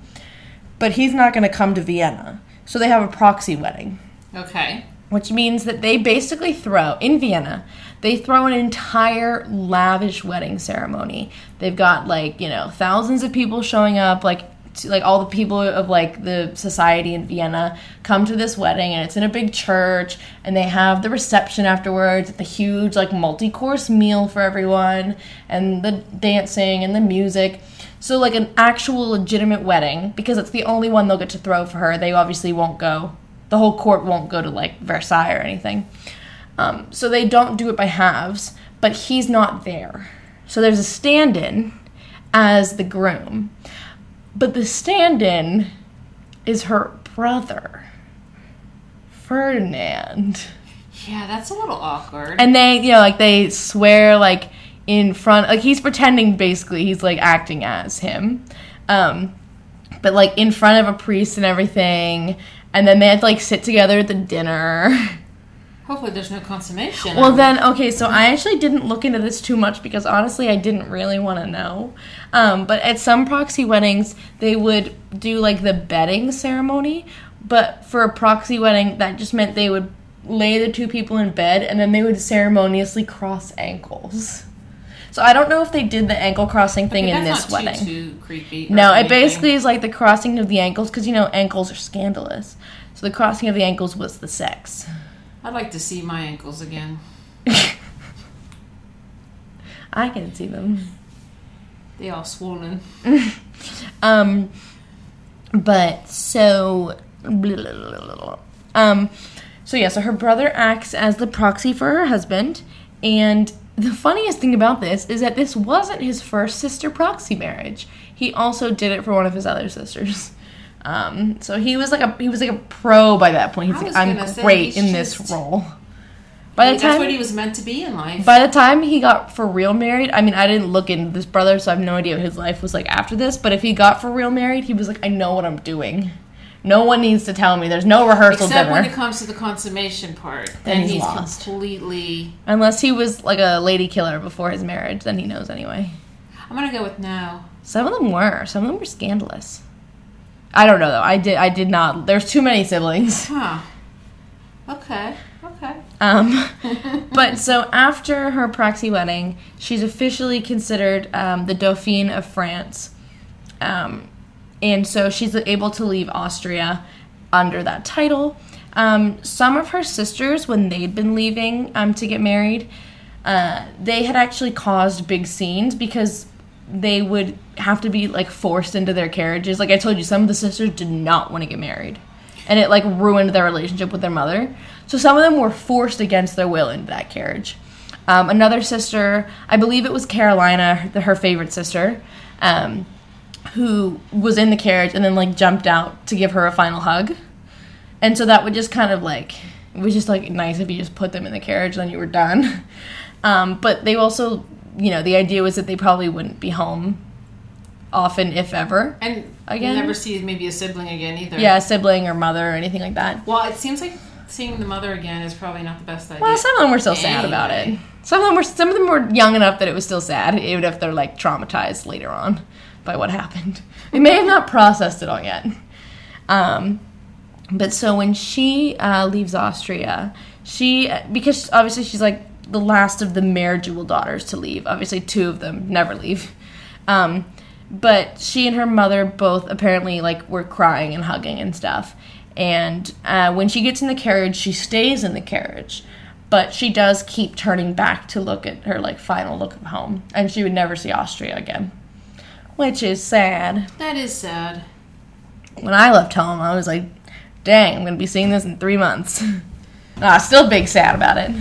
But he's not going to come to Vienna. So they have a proxy wedding, Okay. which means that they basically throw in Vienna, they throw an entire lavish wedding ceremony. They've got like, you know, thousands of people showing up like to, like all the people of like the society in Vienna come to this wedding and it's in a big church and they have the reception afterwards the huge like multi-course meal for everyone and the dancing and the music so like an actual legitimate wedding because it's the only one they'll get to throw for her they obviously won't go the whole court won't go to like Versailles or anything Um, so they don't do it by halves, but he's not there. So there's a stand in as the groom. But the stand in is her brother, Ferdinand. Yeah, that's a little awkward. And they, you know, like they swear like in front like he's pretending basically he's like acting as him. Um but like in front of a priest and everything. And then they had to like sit together at the dinner. *laughs* Hopefully, there's no consummation. Well, then, okay, so I actually didn't look into this too much because honestly, I didn't really want to know. Um, but at some proxy weddings, they would do like the bedding ceremony. But for a proxy wedding, that just meant they would lay the two people in bed and then they would ceremoniously cross ankles. So I don't know if they did the ankle crossing thing Okay, in this wedding. Too, too creepy. No, it basically is like the crossing of the ankles because you know ankles are scandalous. So the crossing of the ankles was the sex. I'd like to see my ankles again. *laughs* I can see them. They all swollen. *laughs* Um, but so, um, so yeah, so her brother acts as the proxy for her husband, and the funniest thing about this is that this wasn't his first sister proxy marriage. He also did it for one of his other sisters. Um, so he was like a he was like a pro by that point. He's like, I'm great in this just- role. By the time, That's what he was meant to be in life. by the time he got for real married, I mean, I didn't look into this brother, so I have no idea what his life was like after this. But if he got for real married, he was like, I know what I'm doing. No one needs to tell me. There's no rehearsal Except when it comes to the consummation part, Then then, he's he's, lost. completely. Unless he was like a lady killer before his marriage, then he knows anyway. I'm gonna go with no. Some of them were. Some of them were scandalous. I don't know though. I did. I did not. There's too many siblings. Huh. Okay. Okay. Um, *laughs* but so after her proxy wedding, she's officially considered um, the Dauphine of France. Um, and so she's able to leave Austria under that title. Um, some of her sisters, when they'd been leaving um, to get married, uh, they had actually caused big scenes because they would have to be like forced into their carriages. Like I told you, some of the sisters did not want to get married, and it like ruined their relationship with their mother. So some of them were forced against their will into that carriage. Um, another sister, I believe it was Carolina, her favorite sister, um, who was in the carriage and then like jumped out to give her a final hug. And so that would just kind of like it was just like nice if you just put them in the carriage and then you were done. *laughs* Um, but they also, you know, the idea was that they probably wouldn't be home often, if ever. And Again? never see maybe a sibling again either. Yeah, a sibling or mother or anything like that. Well, it seems like seeing the mother again is probably not the best idea. Well, some of them were still sad about it. Some of them were some of them were young enough that it was still sad, even if they're like traumatized later on by what happened. They may have not processed it all yet. Um, but so when she uh, leaves Austria, she because obviously she's like the last of the marriageable daughters to leave. Obviously, two of them never leave. Um, but she and her mother both apparently like were crying and hugging and stuff. And uh, when she gets in the carriage, she stays in the carriage, but she does keep turning back to look at her like final look of home, and she would never see Austria again, which is sad. that is sad. When I left home, I was like, "Dang, I'm gonna be seeing this in three months." *laughs* ah, still big sad about it.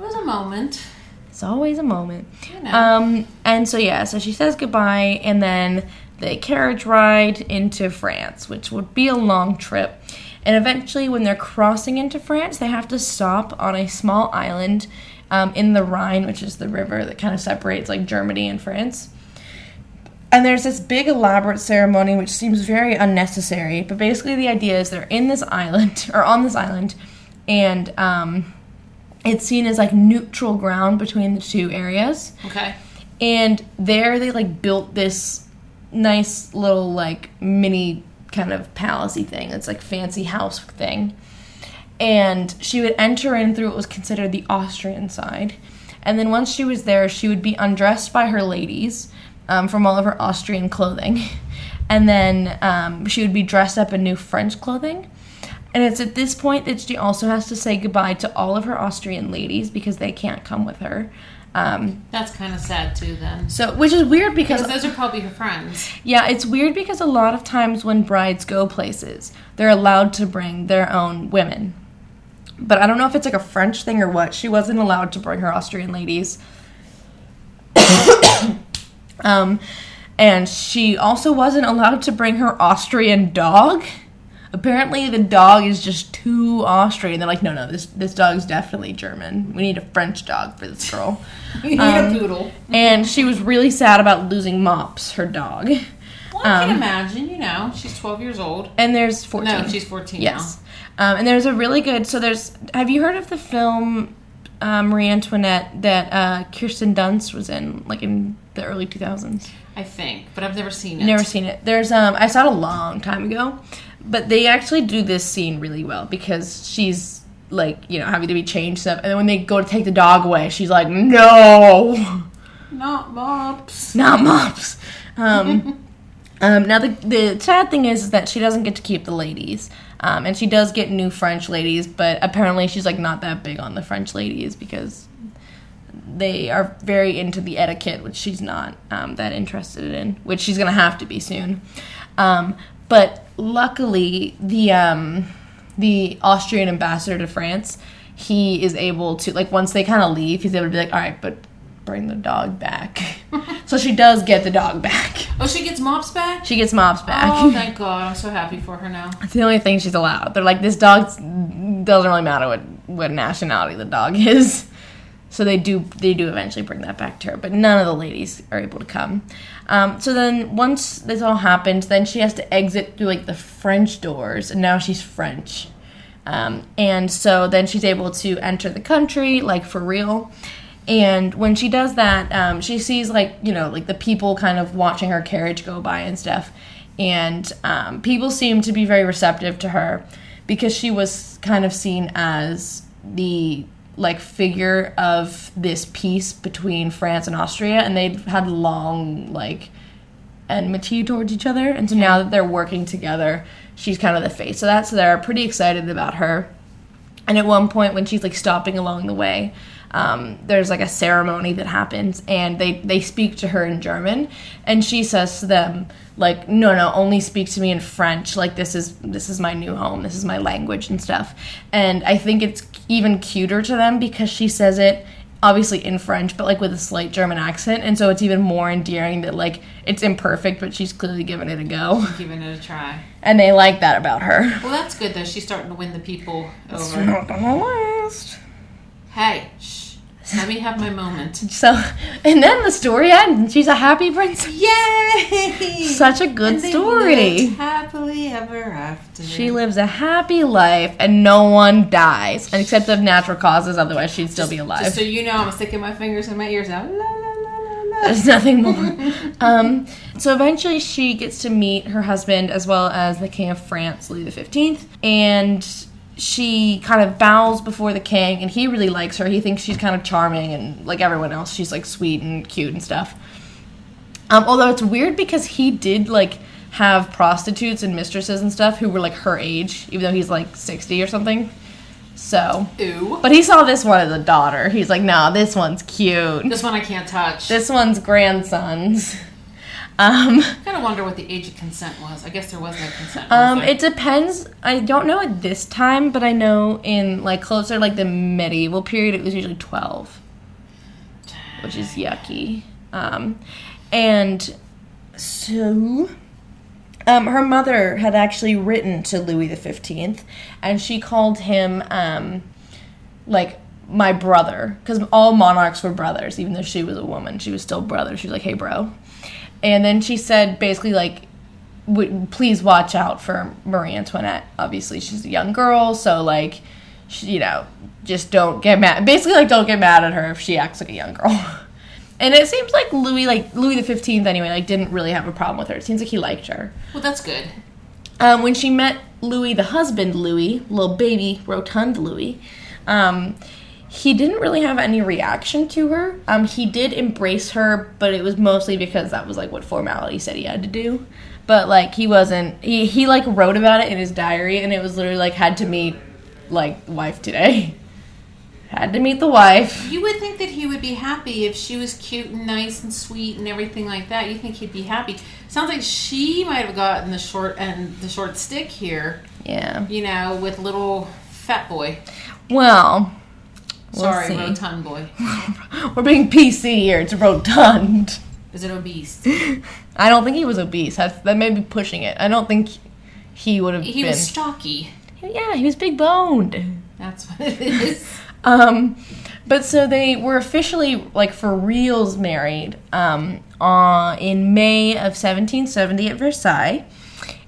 It was a moment. It's always a moment. You know. Um, and so yeah, so she says goodbye, and then the carriage ride into France, which would be a long trip. And eventually, when they're crossing into France, they have to stop on a small island um, in the Rhine, which is the river that kind of separates like Germany and France. And there's this big elaborate ceremony which seems very unnecessary, but basically the idea is they're in this island *laughs* or on this island, and um, it's seen as like neutral ground between the two areas. Okay. and there they like built this nice little like mini kind of palacey thing. It's like fancy house thing. And she would enter in through what was considered the austrian side. And then once she was there she would be undressed by her ladies um, from all of her austrian clothing. *laughs* And then um, she would be dressed up in new french clothing and it's at this point that she also has to say goodbye to all of her austrian ladies because they can't come with her um, That's kind of sad too, then. so, which is weird because Because those are probably her friends. yeah, it's weird because a lot of times when brides go places, they're allowed to bring their own women. but I don't know if it's like a French thing or what. She wasn't allowed to bring her Austrian ladies. *coughs* um, and she also wasn't allowed to bring her Austrian dog. Apparently, the dog is just too Austrian. They're like, no, no, this this dog's definitely German. We need a French dog for this girl. *laughs* we need Um, a poodle. And she was really sad about losing Mops, her dog. Well, I can um, imagine. You know, she's 12 years old. And there's 14. No, she's 14 Yes. Um, and there's a really good. So there's. Have you heard of the film uh, Marie Antoinette that uh, Kirsten Dunst was in, like in the early 2000s? I think, but I've never seen it. Never seen it. There's. Um, I saw it a long time ago, but they actually do this scene really well because she's like, you know, having to be changed stuff, and then when they go to take the dog away, she's like, no. Not mops. not mops. Um, *laughs* um, now the the sad thing is, is that she doesn't get to keep the ladies, um, and she does get new French ladies, but apparently she's like not that big on the French ladies because they are very into the etiquette, which she's not um, that interested in, which she's gonna have to be soon. Um, but luckily, the um, the Austrian ambassador to France, he is able to like once they kind of leave, he's able to be like, all right, but bring the dog back. *laughs* so she does get the dog back. Oh, she gets mops back? She gets Mops back. Oh, *laughs* thank God. I'm so happy for her now. It's the only thing she's allowed. They're like, this dog doesn't really matter what what nationality the dog is. So they do they do eventually bring that back to her, but none of the ladies are able to come. Um, so then once this all happens, then she has to exit through like the French doors, and now she's French. Um, and so then she's able to enter the country like for real. And when she does that, um, she sees like you know like the people kind of watching her carriage go by and stuff, and um, people seem to be very receptive to her because she was kind of seen as the like figure of this peace between France and Austria, and they'd had long like enmity towards each other, and so now that they're working together, she's kind of the face of that. So they're pretty excited about her. And at one point, when she's like stopping along the way, um, there's like a ceremony that happens, and they they speak to her in German, and she says to them like, "No, no, only speak to me in French. Like this is this is my new home. This is my language and stuff." And I think it's even cuter to them because she says it obviously in French, but like with a slight German accent, and so it's even more endearing that like it's imperfect, but she's clearly giving it a go, Giving it a try. and they like that about her. Well, that's good, though. She's starting to win the people over It's not gonna last. Hey, shh. Let me have my moment. So, and then the story ends, she's a happy princess. Yay! Such a good story. happily ever after. She lives a happy life, and no one dies, and except of natural causes. Otherwise, she'd still be alive. Just so you know, I'm sticking my fingers in my ears now. La, la, la, la, la. There's nothing more. *laughs* um, so eventually, she gets to meet her husband as well as the King of France, Louis the Fifteenth, and she kind of bows before the king, and he really likes her. He thinks she's kind of charming, and like everyone else, she's like sweet and cute and stuff. Um, although it's weird because he did like have prostitutes and mistresses and stuff who were like her age, even though he's like sixty or something. So, Ooh. but he saw this one as a daughter. He's like, "No, this one's cute. This one I can't touch. This one's grandsons." *laughs* Um, I kind of wonder what the age of consent was. I guess there was no consent. was um, it depends. I don't know at this time, but I know in like closer like the medieval period, it was usually twelve, which is yucky. Um, and so, um, her mother had actually written to Louis the Fifteenth, and she called him um, like my brother because all monarchs were brothers. Even though she was a woman, she was still brother. She was like, "Hey, bro," and then she said basically like w- please watch out for Marie Antoinette. Obviously, she's a young girl, so like, she, you know, just don't get mad. Basically, like, don't get mad at her if she acts like a young girl. *laughs* And it seems like Louis, like Louis the Fifteenth, anyway, like didn't really have a problem with her. It seems like he liked her. well, that's good. Um, when she met Louis, the husband, Louis, little baby, rotund Louis, um, he didn't really have any reaction to her. Um, he did embrace her, but it was mostly because that was like what formality said he had to do. But like he wasn't. He he like wrote about it in his diary, and it was literally like had to meet like wife today. *laughs* had to meet the wife. You would think that he would be happy if she was cute and nice and sweet and everything like that. You think he'd be happy. Sounds like she might have gotten the short and the short stick here. Yeah. You know, with little fat boy. Well, we'll Sorry, see. rotund boy. *laughs* We're being PC here. It's rotund. Is it obese? *laughs* I don't think he was obese. That's, that may be pushing it. I don't think he would have been. He been. was stocky. yeah, he was big boned. That's what it is. *laughs* Um, but so they were officially like for reals married um, uh, in May of 1770 at Versailles,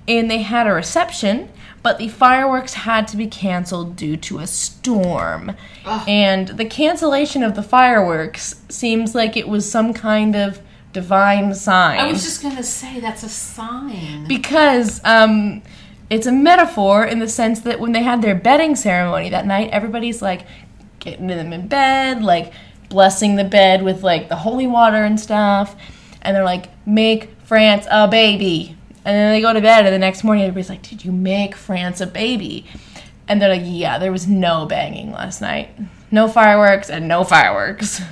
and they had a reception. But the fireworks had to be canceled due to a storm. Ugh. And the cancellation of the fireworks seems like it was some kind of divine sign. I was just gonna say that's a sign. because um, it's a metaphor in the sense that when they had their bedding ceremony that night, everybody's like getting them in bed, like blessing the bed with like the holy water and stuff, and they're like, "Make France a baby," and then they go to bed, and the next morning everybody's like, "Did you make France a baby?" And they're like, "Yeah, there was no banging last night, no fireworks, and no fireworks."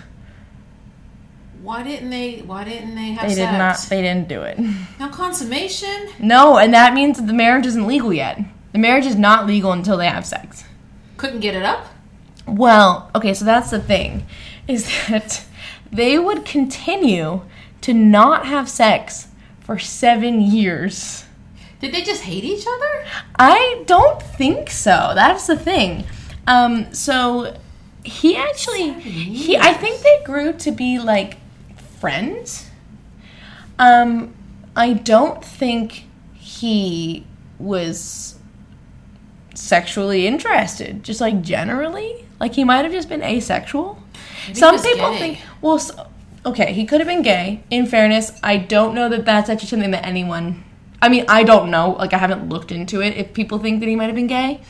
Why didn't they? Why didn't they have They sex? did not. They didn't do it. no consummation. No, and that means that the marriage isn't legal yet. The marriage is not legal until they have sex. Couldn't get it up. Well, okay, so that's the thing is *laughs* that they would continue to not have sex for 7 years. Did they just hate each other? I don't think so. That's the thing. Um so he actually he I think they grew to be like friends. Um I don't think he was sexually interested, just like generally. Like he might have just been asexual. Some people think, well, s okay, he could have been gay. In fairness, I don't know that that's actually something that anyone. I mean, I don't know. Like, I haven't looked into it. If people think that he might have been gay,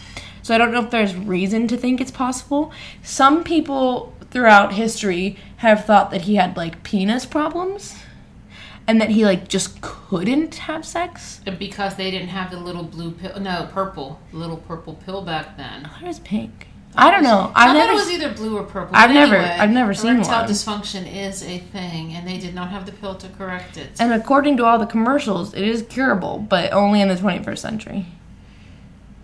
so I don't know if there's reason to think it's possible. Some people throughout history have thought that he had like penis problems, and that he like just couldn't have sex. Because they didn't have the little blue pill. No, purple. Little purple pill back then. Where's pink? I don't know. I've I never. thought it was either blue or purple. I've but never- I've never seen erectile one. dysfunction is a thing, and they did not have the pill to correct it. and according to all the commercials, it is curable, but only in the 21st century.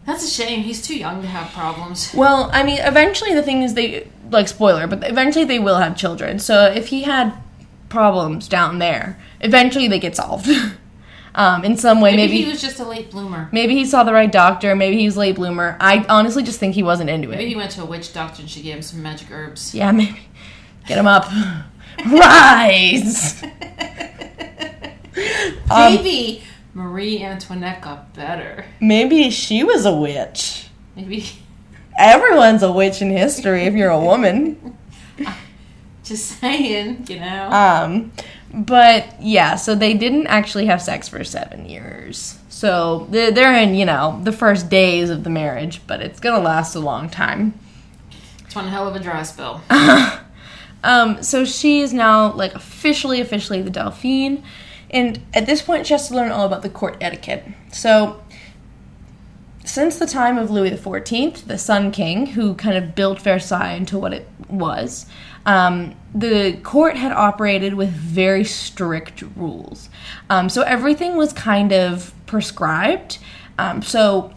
That's a shame. He's too young to have problems. Well, I mean, eventually the thing is they like spoiler, but eventually they will have children. So if he had problems down there, eventually they get solved. *laughs* um, in some way, Maybe, maybe he was just a late bloomer. maybe he saw the right doctor, maybe he was late bloomer. I honestly just think he wasn't into it. Maybe he went to a witch doctor and she gave him some magic herbs. Yeah, maybe get him up. *laughs* Rise. *laughs* Um, Maybe Marie Antoinette got better. maybe she was a witch. Maybe Everyone's a witch in history if you're a woman. *laughs* just saying, you know. Um, but yeah, so they didn't actually have sex for seven years. So they're, in, you know, the first days of the marriage, but it's gonna last a long time. it's one hell of a dry spell. *laughs* Um, so she is now like officially, officially the Dauphine, and at this point she has to learn all about the court etiquette. So since the time of Louis XIV, the Sun King, who kind of built Versailles into what it was, um, the court had operated with very strict rules. Um, so everything was kind of prescribed. Um, so,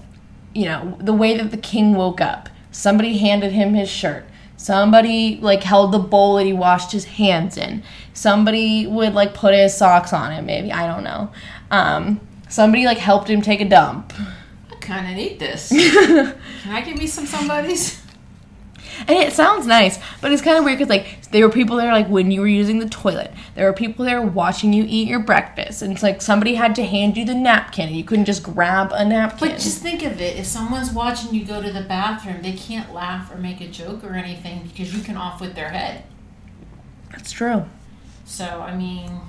you know, the way that the king woke up, somebody handed him his shirt. Somebody like held the bowl that he washed his hands in. Somebody would like put his socks on him, maybe. I don't know. Um, somebody like helped him take a dump. Kind of need this. *laughs* Can I give me some somebodies? And it sounds nice, but it's kind of weird because like there were people there like when you were using the toilet. There were people there watching you eat your breakfast, and it's like somebody had to hand you the napkin, and you couldn't just grab a napkin. But just think of it. If someone's watching you go to the bathroom, they can't laugh or make a joke or anything because you can off with their head. That's true. So, I mean,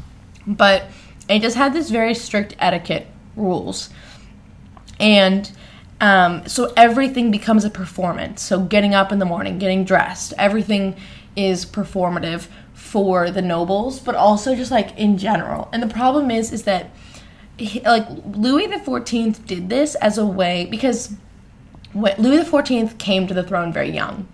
but it just had this very strict etiquette rules and um, so everything becomes a performance so getting up in the morning getting dressed everything is performative for the nobles but also just like in general and the problem is is that he- like louis the 14th did this as a way because louis the 14th came to the throne very young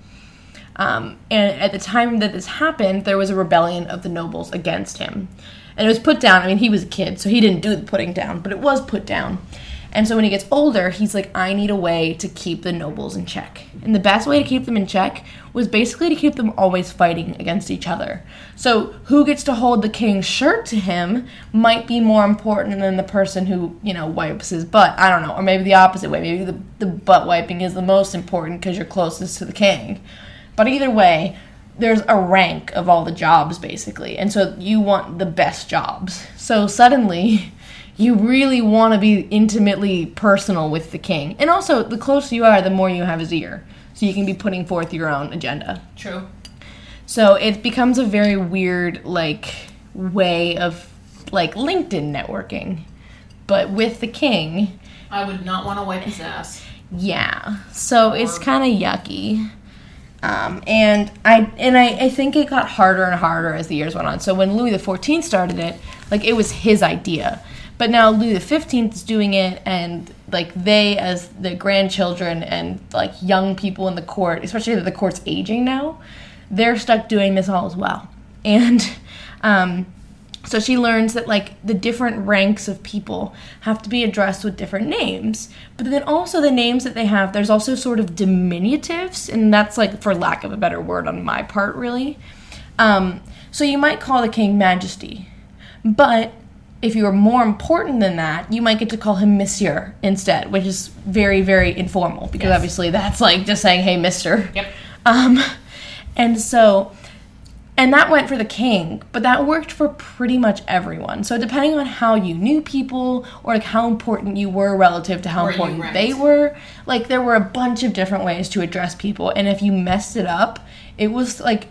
um, and at the time that this happened, there was a rebellion of the nobles against him. And it was put down. I mean, he was a kid, so he didn't do the putting down, but it was put down. And so when he gets older, he's like, I need a way to keep the nobles in check. And the best way to keep them in check was basically to keep them always fighting against each other. So who gets to hold the king's shirt to him might be more important than the person who, you know, wipes his butt. I don't know. Or maybe the opposite way. Maybe the, the butt wiping is the most important because you're closest to the king. But either way, there's a rank of all the jobs basically. And so you want the best jobs. So suddenly *laughs* you really want to be intimately personal with the king. And also, the closer you are, the more you have his ear. So you can be putting forth your own agenda. True. So it becomes a very weird, like, way of, like, LinkedIn networking. But with the king, I would not want to wipe his ass. yeah. So it's kind of yucky. Um, and I and I, I think it got harder and harder as the years went on. So when Louis XIV started it, like it was his idea. But now Louis the Fifteenth is doing it, and like they, as the grandchildren and like young people in the court, especially that the court's aging now, they're stuck doing this all as well. *laughs* And um, so she learns that like the different ranks of people have to be addressed with different names. But then also the names that they have, there's also sort of diminutives, and that's like for lack of a better word on my part, really. Um, so you might call the king Majesty, but if you are more important than that, you might get to call him Monsieur instead, which is very, very informal because Yes. obviously that's like just saying, "Hey, Mister." Yep. Um, and so, and that went for the king, but that worked for pretty much everyone. So depending on how you knew people or like how important you were relative to how Where you important ranked. they were, like there were a bunch of different ways to address people. And if you messed it up, it was like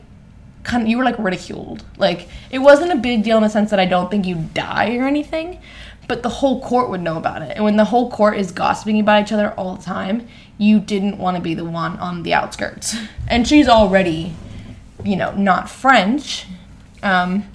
kind of you were like ridiculed. Like it wasn't a big deal in the sense that I don't think you die or anything, but the whole court would know about it. And when the whole court is gossiping about each other all the time, you didn't want to be the one on the outskirts. *laughs* And she's already, you know, not French. Um,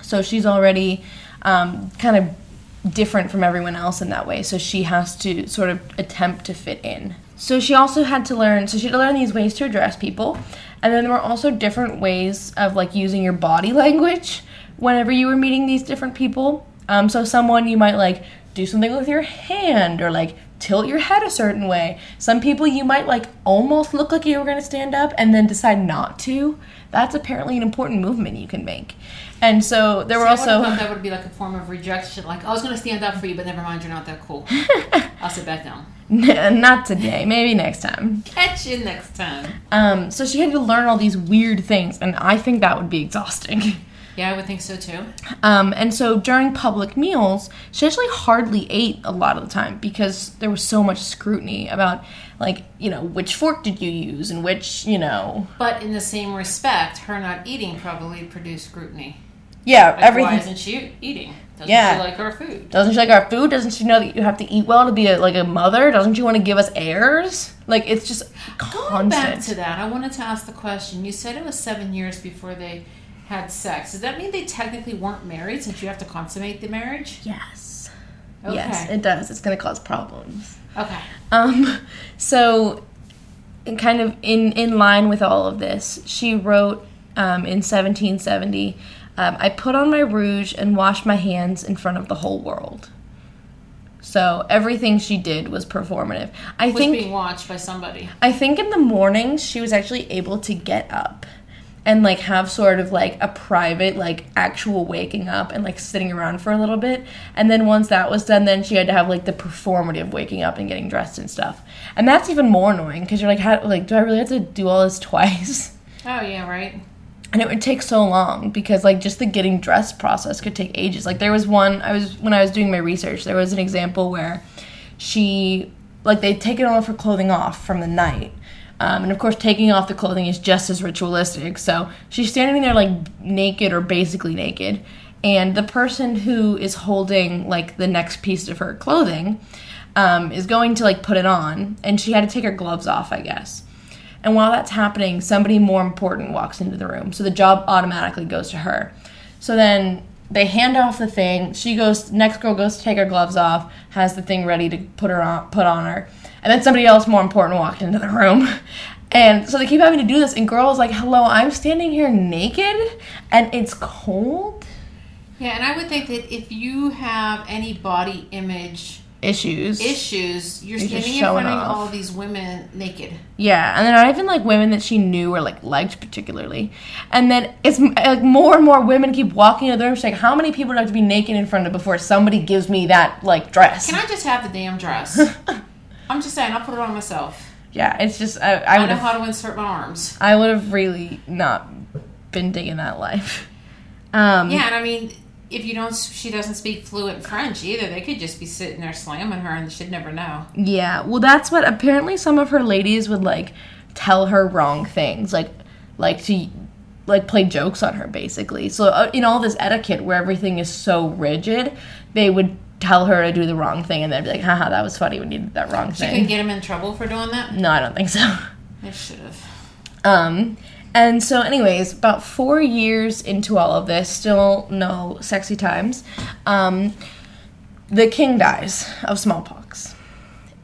so she's already um, kind of different from everyone else in that way. So she has to sort of attempt to fit in. So she also had to learn. So she had to learn these ways to address people, and then there were also different ways of like using your body *laughs* language whenever you were meeting these different people. Um, so someone you might like do something with your hand or like tilt your head a certain way. Some people you might like almost look like you were going to stand up and then decide not to. That's apparently an important movement you can make. And so there were See, I also thought that would be like a form of rejection. Like I was going to stand up for you, but never mind, you're not that cool. *laughs* I'll sit back down. not today, maybe next time. Catch you next time. Um, so she had to learn all these weird things, and I think that would be exhausting. Yeah, I would think so too. Um, and so during public meals, she actually hardly ate a lot of the time because there was so much scrutiny about, like, you know, which fork did you use and which, you know, But in the same respect, her not eating probably produced scrutiny. Yeah, Like, Why isn't she eating? Doesn't Yeah. she like our food? Doesn't she like our food? Doesn't she know that you have to eat well to be a, like a mother? Doesn't she want to give us heirs? Like it's just Going back to that, I wanted to ask the question. You said it was seven years before they had sex. Does that mean they technically weren't married since you have to consummate the marriage? yes. Okay. Yes, it does. It's going to cause problems. Okay. Um, so, in kind of in in line with all of this, she wrote um, in 1770, um, "I put on my rouge and washed my hands in front of the whole world." So everything she did was performative. I Was think being watched by somebody. I think in the mornings she was actually able to get up and like have sort of like a private like actual waking up and like sitting around for a little bit and then once that was done then she had to have like the performative waking up and getting dressed and stuff and that's even more annoying because you're like how like do i really have to do all this twice Oh yeah, right. And it would take so long because like just the getting dressed process could take ages. Like there was one i was when i was doing my research there was an example where she like they'd taken all of her clothing off from the night. Um, and of course taking off the clothing is just as ritualistic. So she's standing there like naked or basically naked. And the person who is holding like the next piece of her clothing um, is going to like put it on. And she had to take her gloves off i guess and while that's happening, somebody more important walks into the room. So the job automatically goes to her. So then they hand off the thing. She goes, next girl goes to take her gloves off, has the thing ready to put her on, put on her. And then somebody else more important walked into the room. *laughs* And so they keep having to do this. And girl's like, hello, I'm standing here naked and it's cold. Yeah, and I would think that if you have any body image issues. issues. You're You're standing in front of all these women naked. Yeah, and they're not even like women that she knew or like liked particularly. And then it's like more and more women keep walking into the room. She's like, "How many people do I have to be naked in front of before somebody gives me that like dress?" Can I just have the damn dress? *laughs* I'm just saying, I'll put it on myself. yeah, it's just I, I I, would know how to insert my arms. I would have really not been digging that life. Um, Yeah, and I mean, if you don't, she doesn't speak fluent French either. They could just be sitting there slamming her, and she'd never know. Yeah, well, that's what apparently some of her ladies would like tell her wrong things, like like to like play jokes on her basically. So uh, in all this etiquette where everything is so rigid, they would tell her to do the wrong thing, and they'd be like, "Haha, that was funny when you did that wrong thing. She could get him in trouble for doing that. No, I don't think so. They should have. Um, and so, anyways, about four years into all of this, still no sexy times. Um, the king dies of smallpox,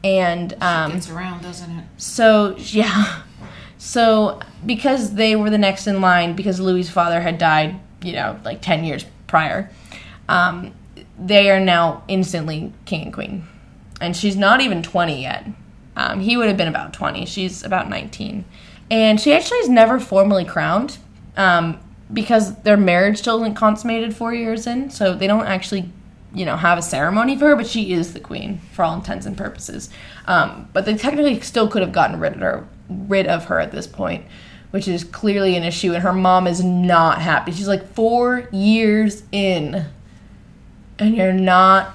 and um, Gets around, doesn't it? So yeah, so because they were the next in line, because Louis's father had died, you know, like ten years prior, um, they are now instantly king and queen, and she's not even twenty yet. Um, he would have been about twenty. She's about nineteen, and she actually is never formally crowned. Um, because their marriage still isn't consummated four years in, so they don't actually you know have a ceremony for her but she is the queen for all intents and purposes um, but they technically still could have gotten rid of her rid of her at this point which is clearly an issue and her mom is not happy she's like four years in and you're not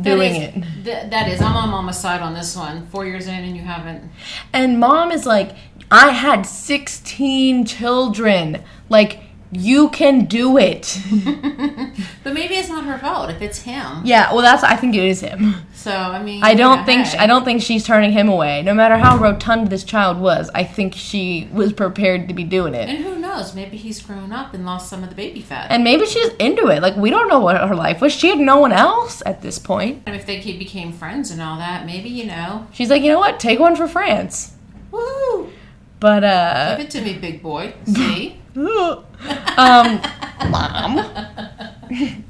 doing it th- that is, I'm on Mama's side on this one. Four years in, and you haven't. and mom is like i had 16 children like you can do it *laughs* But maybe it's not her fault if it's him. yeah well that's i think it is him So I mean, I don't yeah, think hey. I don't think she's turning him away. No matter how rotund this child was, I think she was prepared to be doing it. And who knows? Maybe he's grown up and lost some of the baby fat. And maybe she's into it. Like we don't know what her life was. She had no one else at this point. And if they became friends and all that, maybe you know. She's like, you know what? Take one for France. Woo! But uh, Give it to me, big boy. See? *laughs* um, mom. *laughs*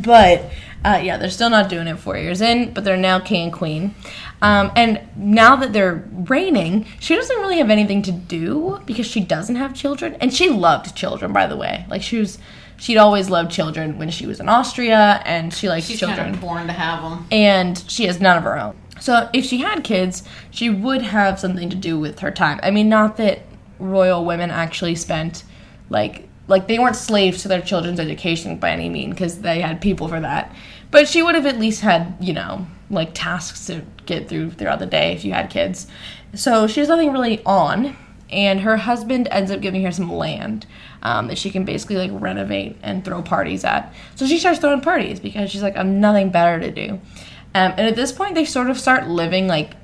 but uh, yeah, they're still not doing it four years in, but they're now king and queen. Um, and now that they're reigning, she doesn't really have anything to do because she doesn't have children. And she loved children, by the way. Like she was, she'd always loved children when she was in Austria, and she likes children kind of born to have them. and she has none of her own. So if she had kids, she would have something to do with her time. I mean, not that royal women actually spent like like they weren't slaves to their children's education by any mean because they had people for that. But she would have at least had, you know, like tasks to get through throughout the day if you had kids. So she has nothing really on, and her husband ends up giving her some land um, that she can basically like renovate and throw parties at. So she starts throwing parties because she's like, I'm nothing better to do. Um, and at this point, they sort of start living like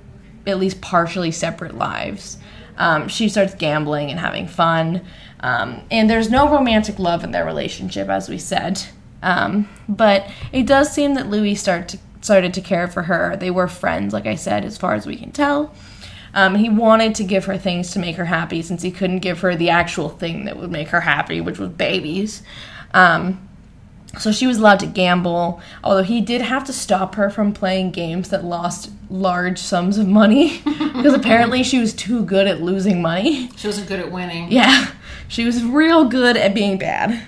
at least partially separate lives. Um, she starts gambling and having fun. Um, and there's no romantic love in their relationship, as we said. Um, but it does seem that Louis start to, started to care for her. They were friends, like I said, as far as we can tell. Um, he wanted to give her things to make her happy since he couldn't give her the actual thing that would make her happy, which was babies. Um, so she was allowed to gamble, although he did have to stop her from playing games that lost large sums of money *laughs* because *laughs* apparently she was too good at losing money. She wasn't good at winning. Yeah, she was real good at being bad.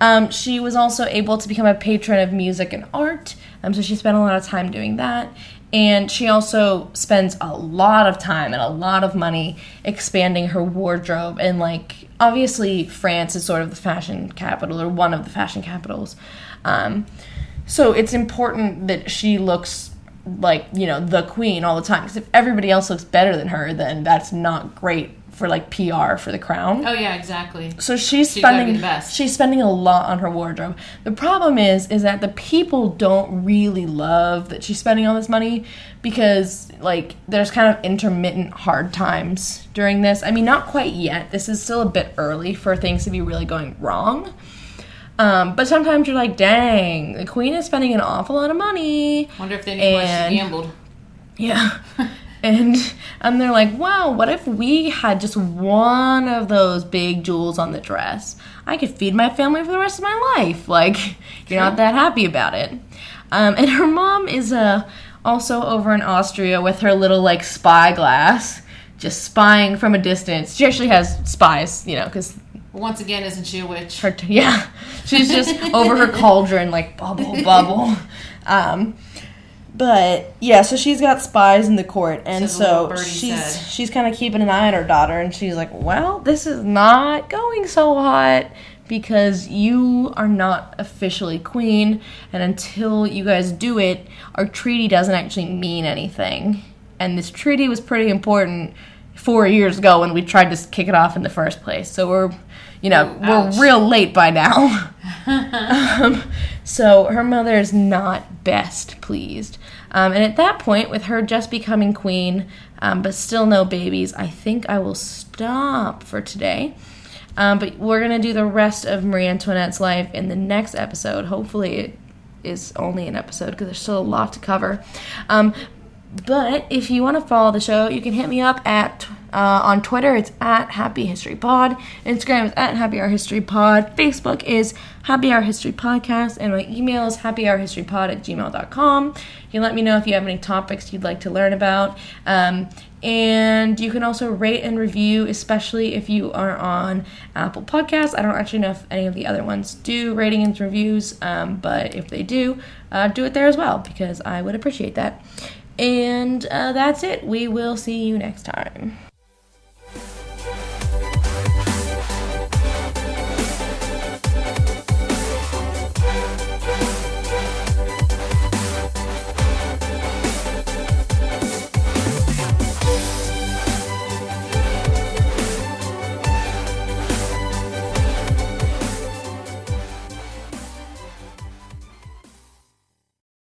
Um, she was also able to become a patron of music and art, um, so she spent a lot of time doing that. And she also spends a lot of time and a lot of money expanding her wardrobe. And, like, obviously, France is sort of the fashion capital or one of the fashion capitals. Um, so it's important that she looks like, you know, the queen all the time. Because if everybody else looks better than her, then that's not great for, like, PR for the crown. Oh yeah, exactly. So she's be spending the best. she's spending a lot on her wardrobe. The problem is is that the people don't really love that she's spending all this money because like there's kind of intermittent hard times during this. I mean, not quite yet. This is still a bit early for things to be really going wrong. Um, but sometimes you're like, dang, the queen is spending an awful lot of money. Wonder if they knew why And- she gambled. Yeah. *laughs* And *laughs* and they're like, wow, what if we had just one of those big jewels on the dress? I could feed my family for the rest of my life. *laughs* Like, you're not that happy about it. Um, and her mom is uh, also over in Austria with her little like spyglass, just spying from a distance. She actually has spies, you know, because Once again, isn't she a witch? her t- *laughs* yeah, she's just over her cauldron like bubble bubble. Um, but yeah, so she's got spies in the court, and So so she's said. she's kind of keeping an eye on her daughter, and she's like, "Well, this is not going so hot." Because you are not officially queen, and until you guys do it, our treaty doesn't actually mean anything. And this treaty was pretty important four years ago when we tried to kick it off in the first place. So we're, you know, Ooh, we're real late by now. *laughs* um, so her mother is not best pleased. Um, and at that point, with her just becoming queen, um, but still no babies, I think I will stop for today. Um, but we're going to do the rest of Marie Antoinette's life in the next episode. Hopefully, it is only an episode because there's still a lot to cover. Um, but if you want to follow the show, you can hit me up at uh, on Twitter. It's at Happy History Pod. Instagram is at Happy Hour History Pod. Facebook is Happy Hour History Podcast, and my email is happyhourhistorypod at gmail.com. You can let me know if you have any topics you'd like to learn about. Um, and you can also rate and review, especially if you are on Apple Podcasts. I don't actually know if any of the other ones do rating and reviews, um, but if they do, uh, do it there as well because I would appreciate that. And uh, that's it. We will see you next time.